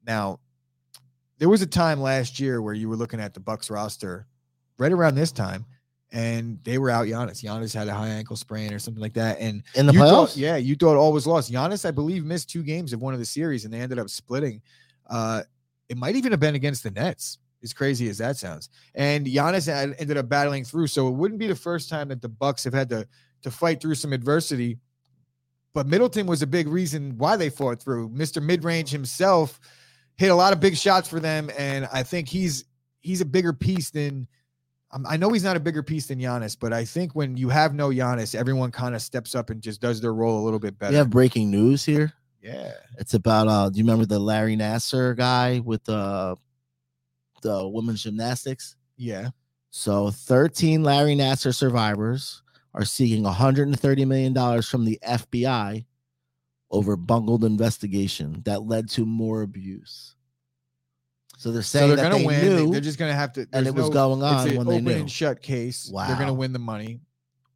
Now, there was a time last year where you were looking at the Bucks roster right around this time, and they were out Giannis. Giannis had a high ankle sprain or something like that, and in the playoffs, thought- yeah, you thought all was lost. Giannis, I believe, missed two games of one of the series, and they ended up splitting. Uh, it might even have been against the Nets. As crazy as that sounds, and Giannis had, ended up battling through. So it wouldn't be the first time that the Bucks have had to to fight through some adversity. But Middleton was a big reason why they fought through. Mister Midrange himself hit a lot of big shots for them, and I think he's he's a bigger piece than. I know he's not a bigger piece than Giannis, but I think when you have no Giannis, everyone kind of steps up and just does their role a little bit better. we have breaking news here. yeah. It's about uh do you remember the Larry Nassar guy with the the women's gymnastics? Yeah. So 13 Larry Nassar survivors are seeking 130 million dollars from the FBI over bungled investigation that led to more abuse. So they're So saying they're gonna they win. They- knew They're just gonna have to. and it was no- going on It's when they open knew. and shut case. They're gonna win the money.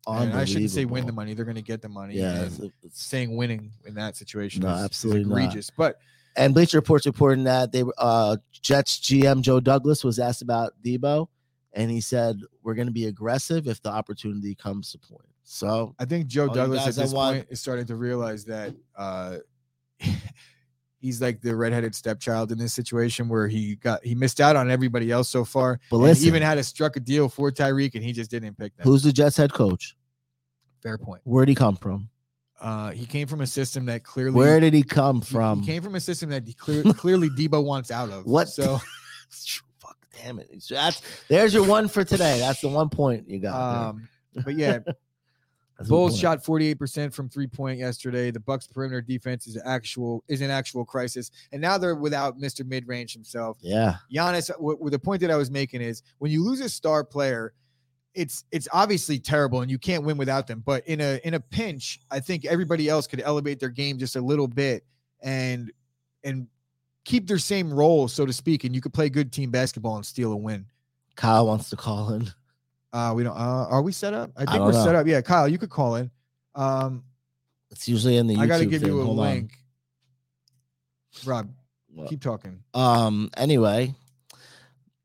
And I shouldn't say win the money. They're gonna get the money. Yeah, it's- it's- saying winning in that situation No, is, is absolutely not. egregious. But and Bleacher Report's reporting that they uh Jets GM Joe Douglas was asked about Deebo, and he said we're going to be aggressive if the opportunity comes to point. So I think Joe Douglas at this want- point is starting to realize that uh, he's like the redheaded stepchild in this situation where he got he missed out on everybody else so far. But he listen- even had a struck a deal for Tyreek and he just didn't pick them. who's the Jets head coach? Fair point. Where'd he come from? Uh, he came from a system that clearly Where did he come from? He came from a system that he clear, clearly Deebo wants out of. What? So Fuck, damn it! That's there's your one for today. That's the one point you got. um, but yeah, Bulls shot 48% from three point yesterday. The Bucks perimeter defense is actual is an actual crisis. And now they're without Mr. Mid-range himself. Yeah, Giannis, uh, what, what the point that I was making is when you lose a star player, it's it's obviously terrible and you can't win without them. But in a in a pinch, I think everybody else could elevate their game just a little bit and and keep their same role, so to speak, and you could play good team basketball and steal a win. Kyle wants to call in. Uh we don't uh are we set up? I think don't we're set up. Yeah, Kyle, you could call in. Um It's usually in the. YouTube I gotta give thing. you a Hold on. link. Rob, Well, keep talking. Um. Anyway,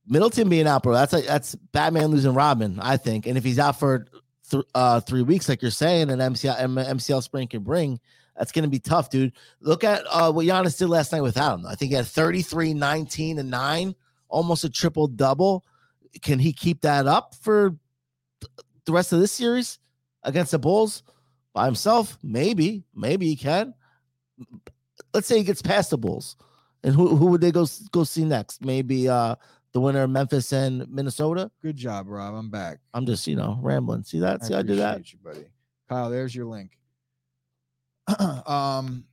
Middleton being out, bro. That's like that's Batman losing Robin, I think. And if he's out for th- uh three weeks, like you're saying, and MCL M- MCL spring can bring, that's gonna be tough, dude. Look at uh what Giannis did last night without him. I think he had 33, 19, and nine, almost a triple double. Can he keep that up for the rest of this series against the Bulls by himself? Maybe, maybe he can. Let's say he gets past the Bulls. And who who would they go go see next? Maybe uh the winner of Memphis and Minnesota. Good job, Rob. I'm back. I'm just you know rambling. See that? See I do that. You, buddy. Kyle, there's your link. um,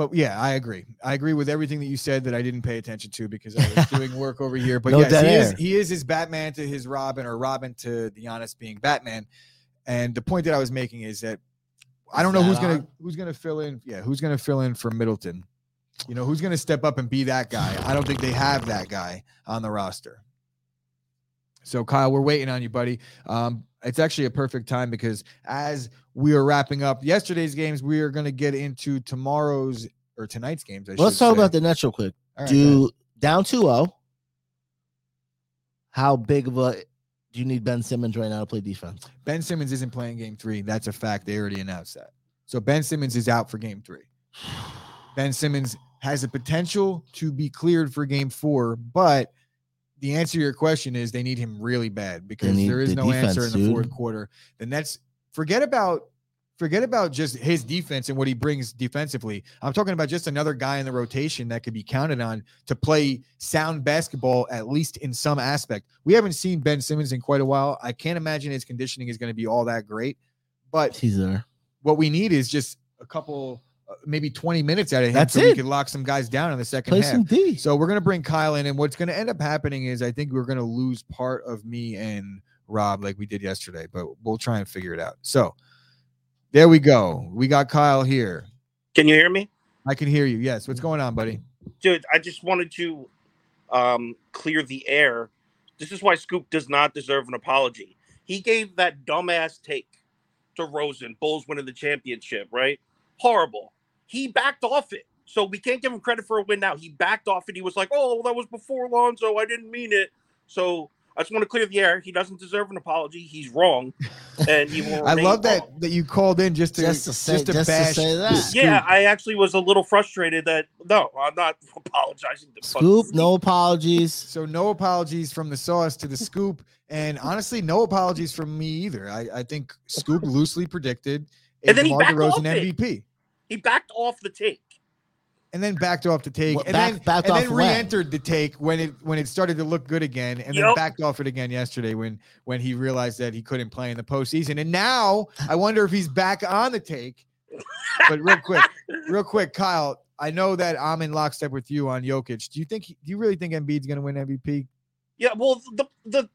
but yeah, I agree. I agree with everything that you said that I didn't pay attention to because I was doing work over here. But No yes, he is he is his Batman to his Robin or Robin to the honest being Batman. And the point that I was making is that I don't know who's gonna who's gonna fill in. Yeah, who's gonna fill in for Middleton? You know, who's gonna step up and be that guy? I don't think they have that guy on the roster. So Kyle, we're waiting on you, buddy. Um, it's actually a perfect time because as we are wrapping up yesterday's games, we are going to get into tomorrow's or tonight's games. I Let's talk say. about the Nets real quick. Right, do down 2-0. How big of a do you need Ben Simmons right now to play defense? Ben Simmons isn't playing game three. That's a fact. They already announced that. So Ben Simmons is out for game three. Ben Simmons has the potential to be cleared for game four, but the answer to your question is they need him really bad because there is the no answer in the dude. fourth quarter. The Nets forget about forget about just his defense and what he brings defensively. I'm talking about just another guy in the rotation that could be counted on to play sound basketball at least in some aspect. We haven't seen Ben Simmons in quite a while. I can't imagine his conditioning is going to be all that great, but He's there. what we need is just a couple, maybe 20 minutes out of him That's so we it. can lock some guys down in the second Play half. some D. So we're gonna bring Kyle in, and what's gonna end up happening is I think we're gonna lose part of me and Rob like we did yesterday, but we'll try and figure it out. So there we go. We got Kyle here. Can you hear me? I can hear you. Yes. What's going on, buddy? Dude, I just wanted to um, clear the air. This is why Scoop does not deserve an apology. He gave that dumbass take DeRozan, Bulls winning the championship, right? Horrible. He backed off it. So we can't give him credit for a win now. He backed off it. He was like, oh, that was before Lonzo. I didn't mean it. So I just want to clear the air. He doesn't deserve an apology. He's wrong. And he will I love that wrong. that you called in just to Just to say- just to bash say that. Scoop. Yeah, I actually was a little frustrated that no, I'm not apologizing to fucking Scoop, no apologies. So no apologies from the sauce to the scoop, and honestly, no apologies from me either. I, I think Scoop loosely predicted a And then he DeMar backed DeRozan off it. MVP. He backed off the take. and then backed off the take, What, and back- then, backed and off then re-entered the take when it when it started to look good again, and then backed off it again yesterday when when he realized that he couldn't play in the postseason. And now I wonder if he's back on the take. But real quick, real quick, Kyle, I know that I'm in lockstep with you on Jokic. Do you think? Do you really think Embiid's going to win MVP? Yeah, well, the the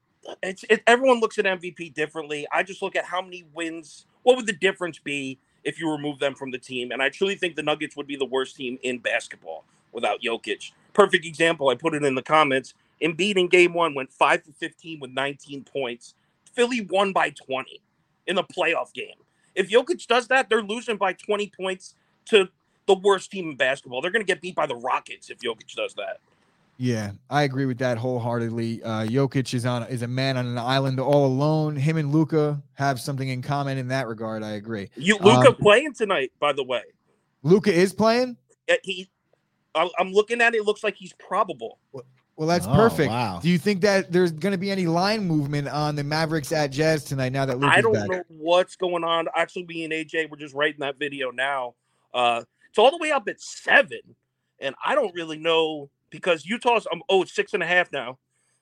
it's it, everyone looks at MVP differently. I just look at how many wins. What would the difference be if you remove them from the team? And I truly think the Nuggets would be the worst team in basketball without Jokic. Perfect example. I put it in the comments. Embiid in Game One went five for fifteen with nineteen points. Philly won by twenty in the playoff game. If Jokic does that, they're losing by twenty points to the worst team in basketball. They're going to get beat by the Rockets if Jokic does that. Yeah, I agree with that wholeheartedly. Uh, Jokic is on is a man on an island all alone. Him and Luka have something in common in that regard. I agree. You Luka Um, playing tonight, by the way. Luka is playing. Uh, He, I- I'm looking at it. It looks like he's probable. Well, that's Oh, perfect. wow. Do you think that there's going to be any line movement on the Mavericks at Jazz tonight? Now that Luka's I don't back, know what's going on. Actually, me and AJ we're just writing that video now. Uh, it's all the way up at seven, and I don't really know because Utah's um, oh it's six and a half now.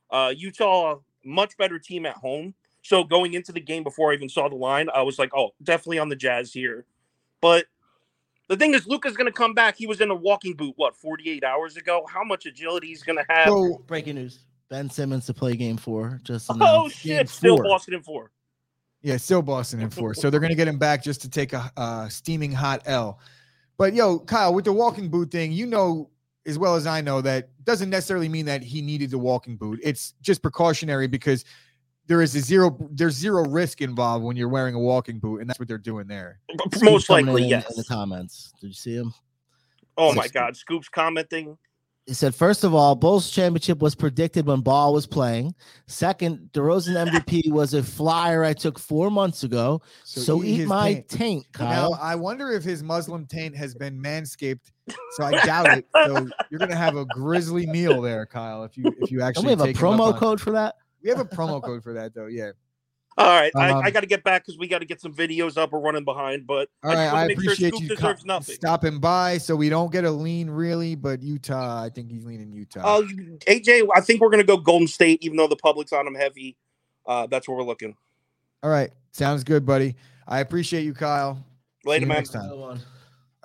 Uh, Utah much better team at home. So going into the game before I even saw the line, I was like, oh, definitely on the Jazz here. But the thing is, Luka's going to come back. He was in a walking boot what 48 hours ago. How much agility he's going to have? so Breaking news. Ben Simmons to play game four. Just oh announced. game shit! Still four. Boston in four. yeah, still Boston in four. so they're going to get him back just to take a uh, steaming hot L. But yo, Kyle, with the walking boot thing, you know as well as I know that doesn't necessarily mean that he needed the walking boot. It's just precautionary because there is a zero there's zero risk involved when you're wearing a walking boot, and that's what they're doing there. Most Scoop's likely, in yes. In the comments, did you see him? Oh my Six- God, Scoops commenting. He said, first of all, Bulls championship was predicted when Ball was playing. Second, DeRozan MVP was a flyer I took four months ago. So, eat, his my taint. taint, Now Kyle. I wonder if his Muslim taint has been manscaped. So I doubt it. So you're gonna have a grisly meal there, Kyle. If you if you Don't actually we have a promo code for that? We have a promo code for that though. Yeah. All right, I, Um, I got to get back because we got to get some videos up. We're running behind, but All I right. just I make appreciate sure Scoop you deserves co- nothing. stopping by, so we don't get a lean really. But Utah, I think he's leaning Utah. Oh, you- AJ, I think we're gonna go Golden State, even though the public's on them heavy. Uh, that's where we're looking. All right. Sounds good, buddy. I appreciate you, Kyle. Later, man. next time.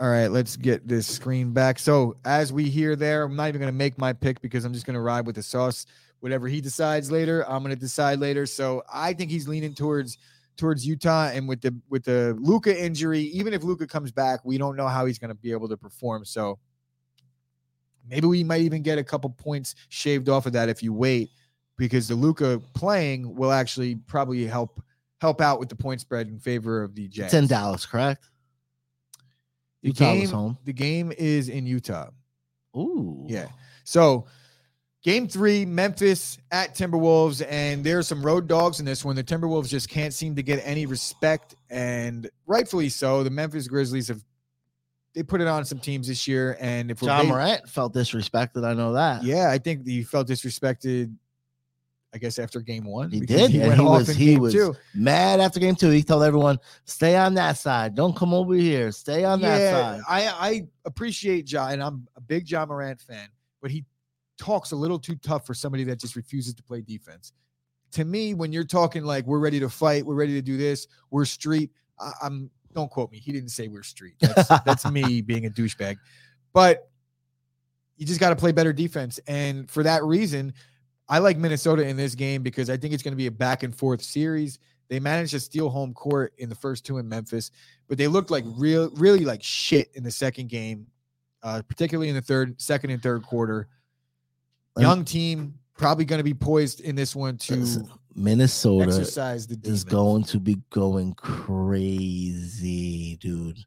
All right, let's get this screen back. So as we hear there, I'm not even gonna make my pick because I'm just gonna ride with the sauce. Whatever he decides later, I'm gonna decide later. So I think he's leaning towards towards Utah, and with the with the Luka injury, even if Luka comes back, we don't know how he's going to be able to perform. So maybe we might even get a couple points shaved off of that if you wait, because the Luka playing will actually probably help help out with the point spread in favor of the Jazz. It's in Dallas, correct? The Utah was game, home. the game is in Utah. Ooh. Yeah. So game three, Memphis at Timberwolves, and there's some road dogs in this one. The Timberwolves just can't seem to get any respect, and rightfully so. The Memphis Grizzlies have they put it on some teams this year, and if we're Ja Morant felt disrespected. I know that. yeah, I think he felt disrespected. I guess after game one, He did, and he off was- he was two. Mad after game two, he told everyone, "Stay on that side. Don't come over here. Stay on that side." I I appreciate John, and I'm a big Ja Morant fan, but he talks a little too tough for somebody that just refuses to play defense. To me, when you're talking like we're ready to fight, we're ready to do this, we're street. I, I'm don't quote me. He didn't say we're street. That's that's me being a douchebag. But you just got to play better defense, and for that reason, I like Minnesota in this game because I think it's going to be a back and forth series. They managed to steal home court in the first two in Memphis, but they looked like real, really like shit in the second game, uh, particularly in the third, second and third quarter. Young team, probably going to be poised in this one to Minnesota exercise the is going to be going crazy, dude.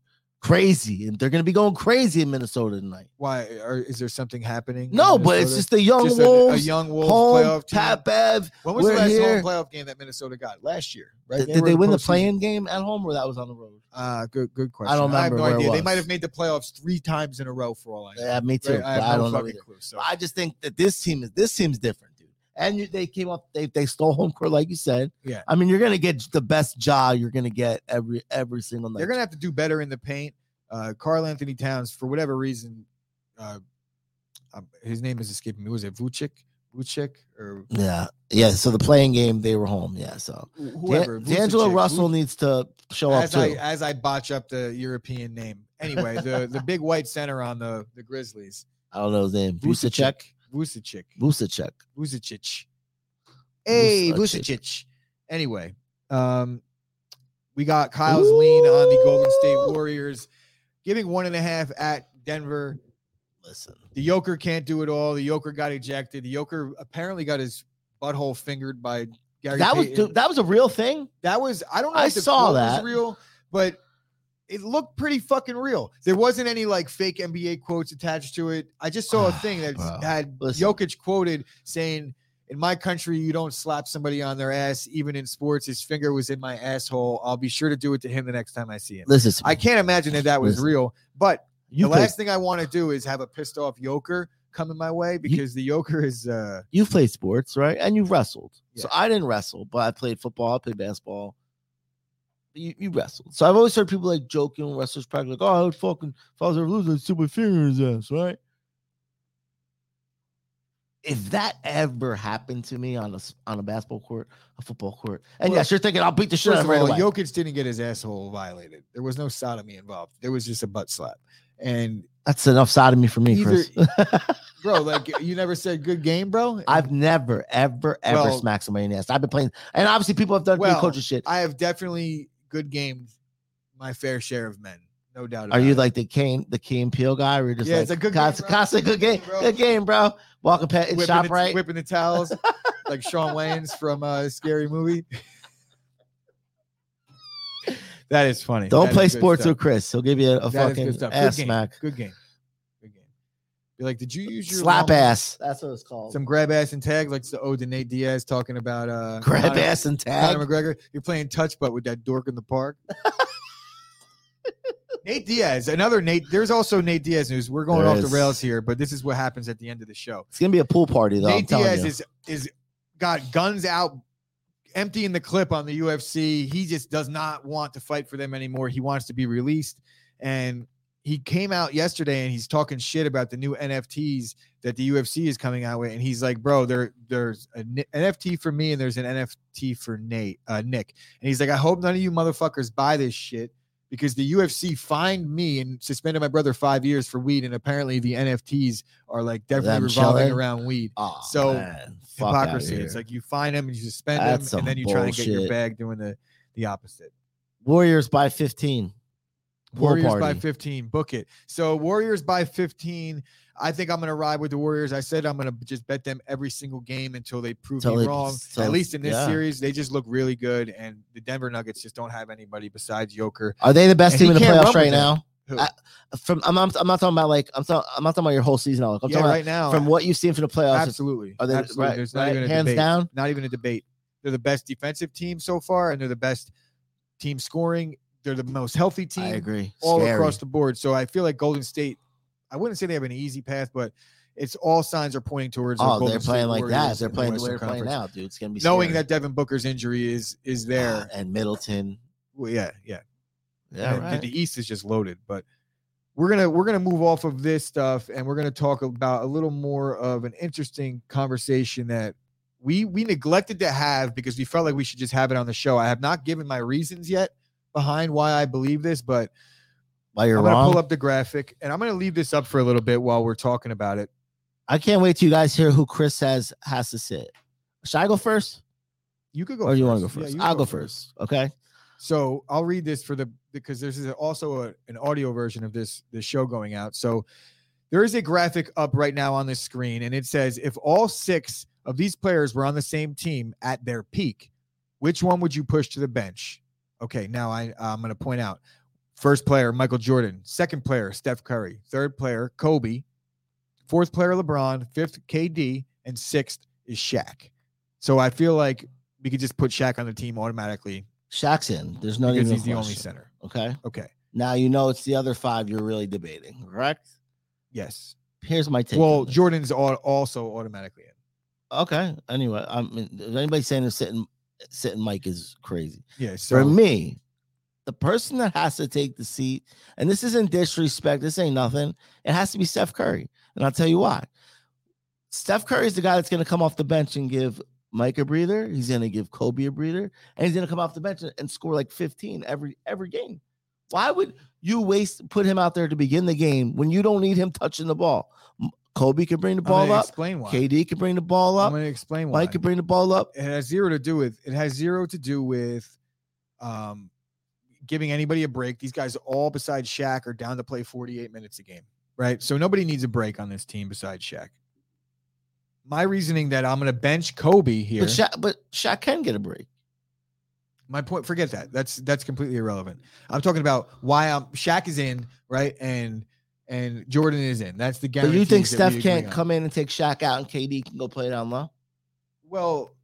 Crazy, and they're going to be going crazy in Minnesota tonight. Why? Or is there something happening? No, but it's just the young Just a- a, young Wolves home, playoff team. Pat Bev. when was the last here. home playoff game that Minnesota got? Last year, right? Did, They did they win the playing game at home, or that was on the road? Uh, good, good question. I don't know. I have no idea. They might have made the playoffs three times in a row for all I know. Yeah, me too. Right? I I don't know clue. So I just think that this team is this team's different. And you, they came up, they they stole home court, like you said. Yeah. I mean, you're gonna get the best job you're gonna get every every single night. they're gonna have to do better in the paint. Uh, Carl Anthony Towns, for whatever reason, uh, um, his name is escaping me. Was it Vucic? Vucic or yeah, yeah. So the playing game, they were home. Yeah. So wh- Dan- whoever? D'Angelo Russell Vu- needs to show up as too. I as I botch up the European name. Anyway, the the big white center on the the Grizzlies, I don't know his name. Vucevic. Vucic, Vucevic. Vucic. Hey. Vucic. Anyway, um, we got Kyle's lean on the Golden State Warriors, giving one and a half at Denver. Listen, The Joker can't do it all. The Joker got ejected. The Joker apparently got his butthole fingered by Gary. that was Payton. dude, that was a real thing. that was I don't know. I if saw that. was real, but it looked pretty fucking real. There wasn't any like fake NBA quotes attached to it. I just saw a thing that Bro, had listen. Jokic quoted saying, "In my country, you don't slap somebody on their ass. Even in sports, his finger was in my asshole. I'll be sure to do it to him the next time I see him." Listen, I can't imagine that that was Listen. real, but You the played, last thing I want to do is have a pissed off Joker coming my way because the Joker is uh you've played sports, right? And you wrestled. So I didn't wrestle, but I played football, I played basketball. You, you wrestled. So I've always heard people like joking when wrestlers practice, like, oh, I would fucking if I was ever losing, I'd stick my finger in his ass, right? If that ever happened to me on a on a basketball court, a football court, and Well, yes, you're thinking I'll beat the shit out of right all, away. Jokic didn't get his asshole violated. There was no sodomy involved. There was just a butt slap. And That's enough sodomy for me, Either- Chris. bro, like you never said good game, bro. I've never, ever, ever Well- smacked somebody in the ass. I've been playing, and obviously people have done well, coaches shit. I have definitely good gamed my fair share of men, no doubt. Are you it. like the Kane, the Kane Peel guy? Or you're just Yeah, like, it's a good "God, game, a bro. constant good game, bro." good game, bro. Walking past it's whipping, shop the, right. whipping the towels like Shawn Wayans from uh, Scary Movie? that is funny. Don't That play sports stuff. with Chris. He'll give you a, a good fucking. Good ass game. smack, Good game. Good game. Be like, did you use your slap mom- ass. That's what it's called. Some grab ass and tag, like the ode to Nate Diaz talking about uh Grab Conor- ass and tag. Conor McGregor. You're playing touch butt with that dork in the park. Nate Diaz, another Nate. There's also Nate Diaz news. We're going There off the rails here, but this is what happens at the end of the show. It's gonna be a pool party though. I'm Nate telling Diaz you. is is got guns out, emptying the clip on the UFC. He just does not want to fight for them anymore. He wants to be released, and he came out yesterday and he's talking shit about the new NFTs that the UFC is coming out with, and he's like, "Bro, there there's an NFT for me and there's an NFT for Nate uh, Nick," and he's like, "I hope none of you motherfuckers buy this shit." Because the UFC fined me and suspended my brother five years for weed, and apparently the NFTs are like definitely Them revolving chilling? around weed Oh, so, man. Hypocrisy. It's like you find them and you suspend That's them, and then you try and get your bag doing the the opposite. Warriors by 15. Warriors by 15. Book it. So Warriors by 15. I think I'm going to ride with the Warriors. I said I'm going to just bet them every single game until they prove Till me wrong. At least in this yeah. series, they just look really good, and the Denver Nuggets just don't have anybody besides Joker. Are they the best And team in the playoffs right now? I- From I'm, I'm, I'm not talking about like I'm talking I'm not talking about your whole season. I'm yeah, talking right now, from what you've seen from the playoffs. absolutely, Are they absolutely. right, There's not right, even a hands debate. down? Not even a debate. They're the best defensive team so far, and they're the best team scoring. They're the most healthy team. I agree. all Scary. across the board. So I feel like Golden State. I wouldn't say they have an easy path, but it's all signs are pointing towards. Oh, they're playing like that. They're in the playing the way they're playing now, dude. It's gonna be Knowing scary. that Devin Booker's injury is is there. Ah, and Middleton. Well, yeah, yeah. Yeah, right. The East is just loaded, but we're gonna we're gonna move off of this stuff and we're gonna talk about a little more of an interesting conversation that we we neglected to have because we felt like we should just have it on the show. I have not given my reasons yet behind why I believe this, but While you're I'm gonna wrong, pull up the graphic and I'm gonna leave this up for a little bit while we're talking about it. I can't wait till you guys hear who Chris says has to sit. Should I go first, You could go. or do you want to go first. Yeah, I'll go first. Okay. So I'll read this for the because this is also a, an audio version of this this show going out. So there is a graphic up right now on the screen, and it says if all six of these players were on the same team at their peak, which one would you push to the bench? Okay, now I I'm going to point out first player Michael Jordan, second player Steph Curry, third player Kobe, fourth player LeBron, fifth KD, and sixth is Shaq. So I feel like we could just put Shaq on the team automatically Shaq's in. There's no because he's the only center. Okay. Okay. Now you know it's the other five you're really debating, correct? Yes. Here's my take. Well. Jordan's also automatically in. Okay. Anyway, I mean, Is anybody saying they're sitting sitting Mike is crazy. Yeah. For me, the person that has to take the seat, and this isn't disrespect, this ain't nothing. It has to be Steph Curry. And I'll tell you why. Steph Curry is the guy that's going to come off the bench and give Mike a breather. He's going to give Kobe a breather, and he's going to come off the bench and, and score like 15 every every game. Why would you waste put him out there to begin the game when you don't need him touching the ball? Kobe can bring the I'm ball up. explain why. KD can bring the ball up. I'm going to explain why. Mike can bring the ball up. it has zero to do with it has zero to do with um giving anybody a break. These guys all besides Shaq are down to play 48 minutes a game, right? So nobody needs a break on this team besides Shaq. My reasoning that I'm going to bench Kobe here. But Shaq, but Shaq can get a break. My point, forget that. That's that's completely irrelevant. I'm talking about why I'm Shaq is in, right? And and Jordan is in. That's the But guarantee. you think Steph can't come in and take Shaq out and KD can go play down low? Well,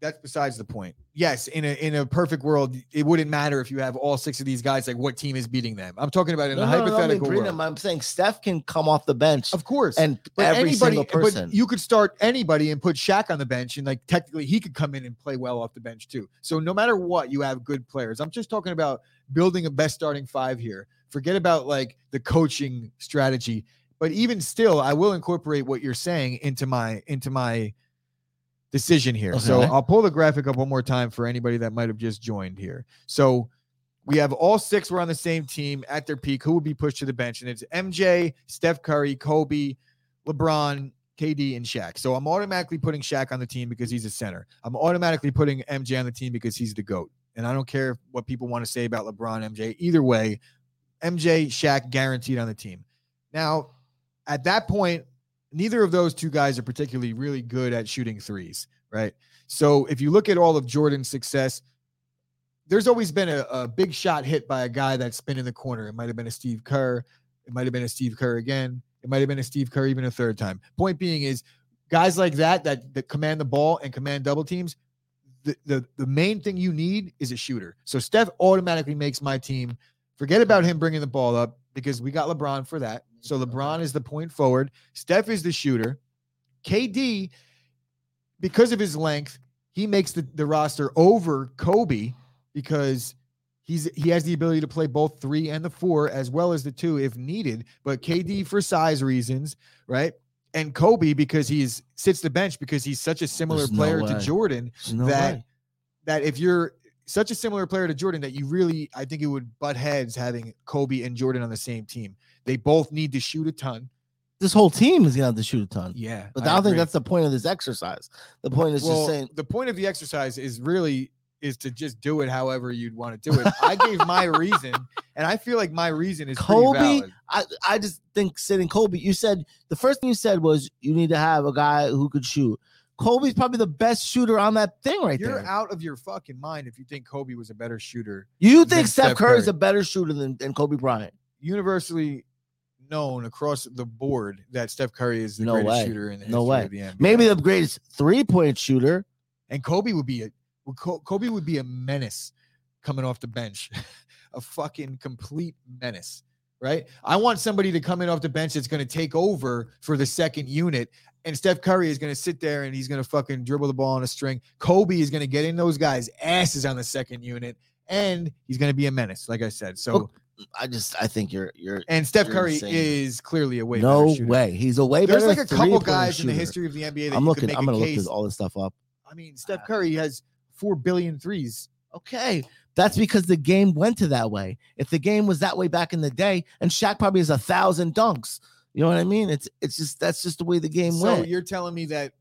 that's besides the point. Yes, in a in a perfect world, it wouldn't matter if you have all six of these guys. Like, what team is beating them? I'm talking about in a No, no, no, I mean, hypothetical. I'm saying Steph can come off the bench Of course, and but every anybody, single person. but you could start anybody and put Shaq on the bench, and like technically he could come in and play well off the bench too. So no matter what, you have good players. I'm just talking about building a best starting five here. Forget about like the coaching strategy, but even still, I will incorporate what you're saying into my into my decision here. So I'll pull the graphic up one more time for anybody that might have just joined here. So we have all six were on the same team at their peak. Who would be pushed to the bench? And it's MJ, Steph Curry, Kobe, LeBron, KD, and Shaq. So I'm automatically putting Shaq on the team because he's a center. I'm automatically putting MJ on the team because he's the GOAT. And I don't care what people want to say about LeBron, MJ. Either way, MJ, Shaq guaranteed on the team. Now, at that point, neither of those two guys are particularly really good at shooting threes, right? So if you look at all of Jordan's success, there's always been a, a big shot hit by a guy that's been in the corner. It might have been a Steve Kerr. It might have been a Steve Kerr again. It might have been a Steve Kerr even a third time. Point being is guys like that that, that command the ball and command double teams. The, the the main thing you need is a shooter. So Steph automatically makes my team. Forget about him bringing the ball up because we got LeBron for that. So LeBron is the point forward. Steph is the shooter. KD, because of his length, he makes the, the roster over Kobe because he's he has the ability to play both three and the four as well as the two if needed. But KD for size reasons, right? And Kobe because he's sits the bench because he's such a similar There's no player to. Jordan no that- way. that if you're such a similar player to Jordan that you really I think it would butt heads having Kobe and Jordan on the same team. They both need to shoot a ton. This whole team is gonna have to shoot a ton. Yeah. But I, don't think that's the point of this exercise. The point is well, just saying the point of the exercise is really is to just do it however you'd want to do it. I gave my reason, and I feel like my reason is Kobe. I, I just think sitting Kobe, you said the first thing you said was you need to have a guy who could shoot. Kobe's probably the best shooter on that thing right there. You're out of your fucking mind if you think Kobe was a better shooter. you think Steph Steph Curry is Curry. a better shooter than, than Kobe Bryant? Universally known across the board that Steph Curry is the No greatest way. shooter in the No history way. of the NBA. Maybe the greatest three point shooter. and Kobe would be a Kobe would be a menace coming off the bench, a fucking complete menace, right? I want somebody to come in off the bench that's going to take over for the second unit, and Steph Curry is going to sit there and he's going to fucking dribble the ball on a string. Kobe is going to get in those guys' asses on the second unit, and he's going to be a menace, like I said. So, Look, I just I think you're you're and Steph you're Curry insane. is clearly a way no better shooter. way. He's a way There's better. like a couple three-point guys in the history of the NBA that I'm you looking. could make I'm gonna look this, all this stuff up. I mean, Steph Curry has four billion threes. Okay, that's because the game went to that way. If the game was that way back in the day, and Shaq probably has a thousand dunks. You know what I mean? It's it's just that's just the way the game so went. So you're telling me that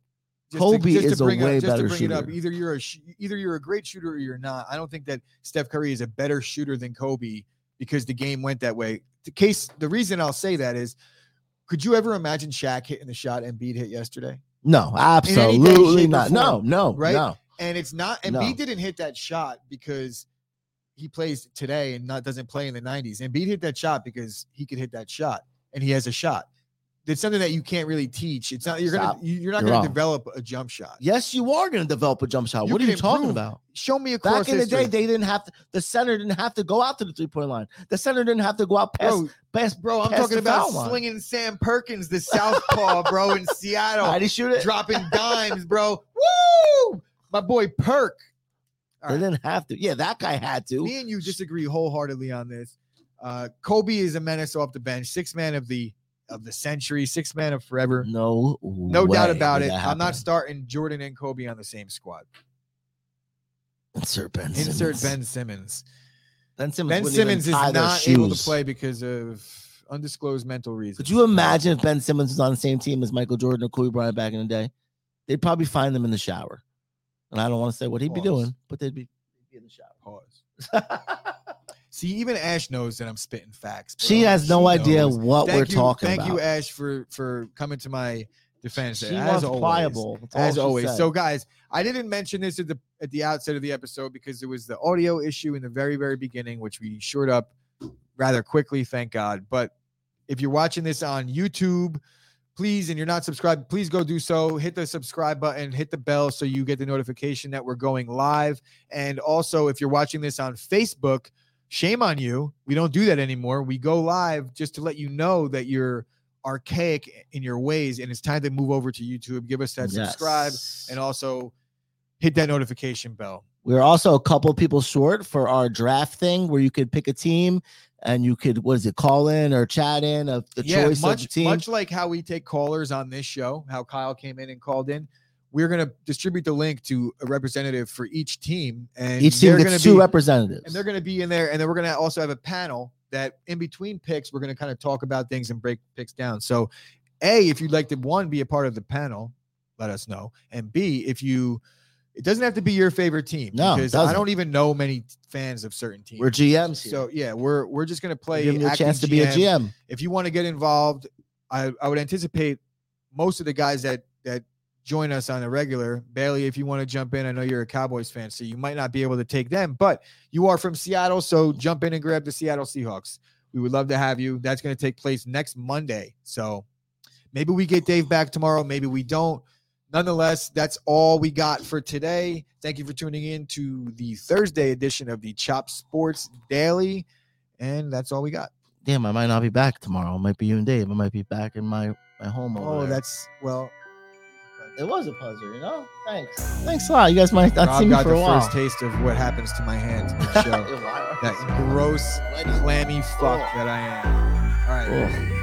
just Kobe to, is a bring way up, just better to bring it up, shooter. either you're a sh- either you're a great shooter or you're not. I don't think that Steph Curry is a better shooter than Kobe because the game went that way. The case, the reason I'll say that is, could you ever imagine Shaq hitting the shot and Embiid hit yesterday? No, absolutely not. No, no, right? No. And it's not Embiid No. didn't hit that shot because he plays today and not doesn't play in the 90s. And Embiid hit that shot because he could hit that shot and he has a shot. It's something that you can't really teach. It's not you're gonna you- you're not You're gonna wrong. develop a jump shot. Yes, you are going to develop a jump shot. You what are you talking about? Show me a Back in the day, they didn't have to. The center didn't have to go out to the three point line. The center didn't have to go out past bro, past. bro, I'm past talking about slinging Sam Perkins, the southpaw, bro, in Seattle, How did he shoot it? dropping dimes, bro. Woo! My boy Perk. All They right. didn't have to. Yeah, that guy had to. Me and you disagree wholeheartedly on this. Uh, Kobe is a menace off the bench, six man of the of the century, six man of forever. No, No doubt about it. I'm not starting Jordan and Kobe on the same squad. Insert Ben. Insert Simmons. Ben Simmons. Ben Simmons. Ben Simmons is not able to play because of undisclosed mental reasons. Could you imagine if Ben Simmons was on the same team as Michael Jordan or Kobe Bryant back in the day? They'd probably find them in the shower. And I don't want to say what he'd be doing, but they'd be, they'd be in the Pause. See, even Ash knows that I'm spitting facts. she bro. has no She idea knows. what Thank we're you, talking thank about. Thank you, Ash, for for coming to my defense. She as always. pliable. As always. said. So, guys, I didn't mention this at the at the outset of the episode because there was the audio issue in the very very beginning, which we shored up rather quickly, thank God. But if you're watching this on YouTube, please, and you're not subscribed, please go do so. Hit the subscribe button, hit the bell so you get the notification that we're going live. And also, if you're watching this on Facebook, shame on you. We don't do that anymore. We go live just to let you know that you're archaic in your ways and it's time to move over to YouTube. Give us that subscribe and also hit that notification bell. We're also a couple people short for our draft thing where you could pick a team and you could what is it call in or chat in of the yeah, choice much of the team. much like how we take callers on this show, how Kyle came in and called in. We're gonna distribute the link to a representative for each team, and Each team gets two be, representatives. and they're gonna be in there, and then we're gonna also have a panel that in between picks, we're gonna kind of talk about things and break picks down. So, a if you'd like to one be a part of the panel, let us know, and b if you. It doesn't have to be your favorite team No, because I doesn't. don't even know many fans of certain teams. We're GMs here. So yeah, we're we're just gonna play. Give you a chance to be a GM. If you want to get involved, I, I would anticipate most of the guys that that join us on the regular. Bailey, if you want to jump in, I know you're a Cowboys fan, so you might not be able to take them, but you are from Seattle, so jump in and grab the Seattle Seahawks. We would love to have you. That's going to take place next Monday. So maybe we get Dave back tomorrow, maybe we don't. Nonetheless, that's all we got for today. Thank you for tuning in to the Thursday edition of the Chop Sports Daily. And that's all we got. Damn, I might not be back tomorrow. It might be you and Dave. I might be back in my my home. Oh, there. that's well. It was a puzzle, you know. Thanks, thanks a lot. You guys might not see me got for the a while. first taste of what happens to my hands in the show. that gross, clammy fuck that I am. All right.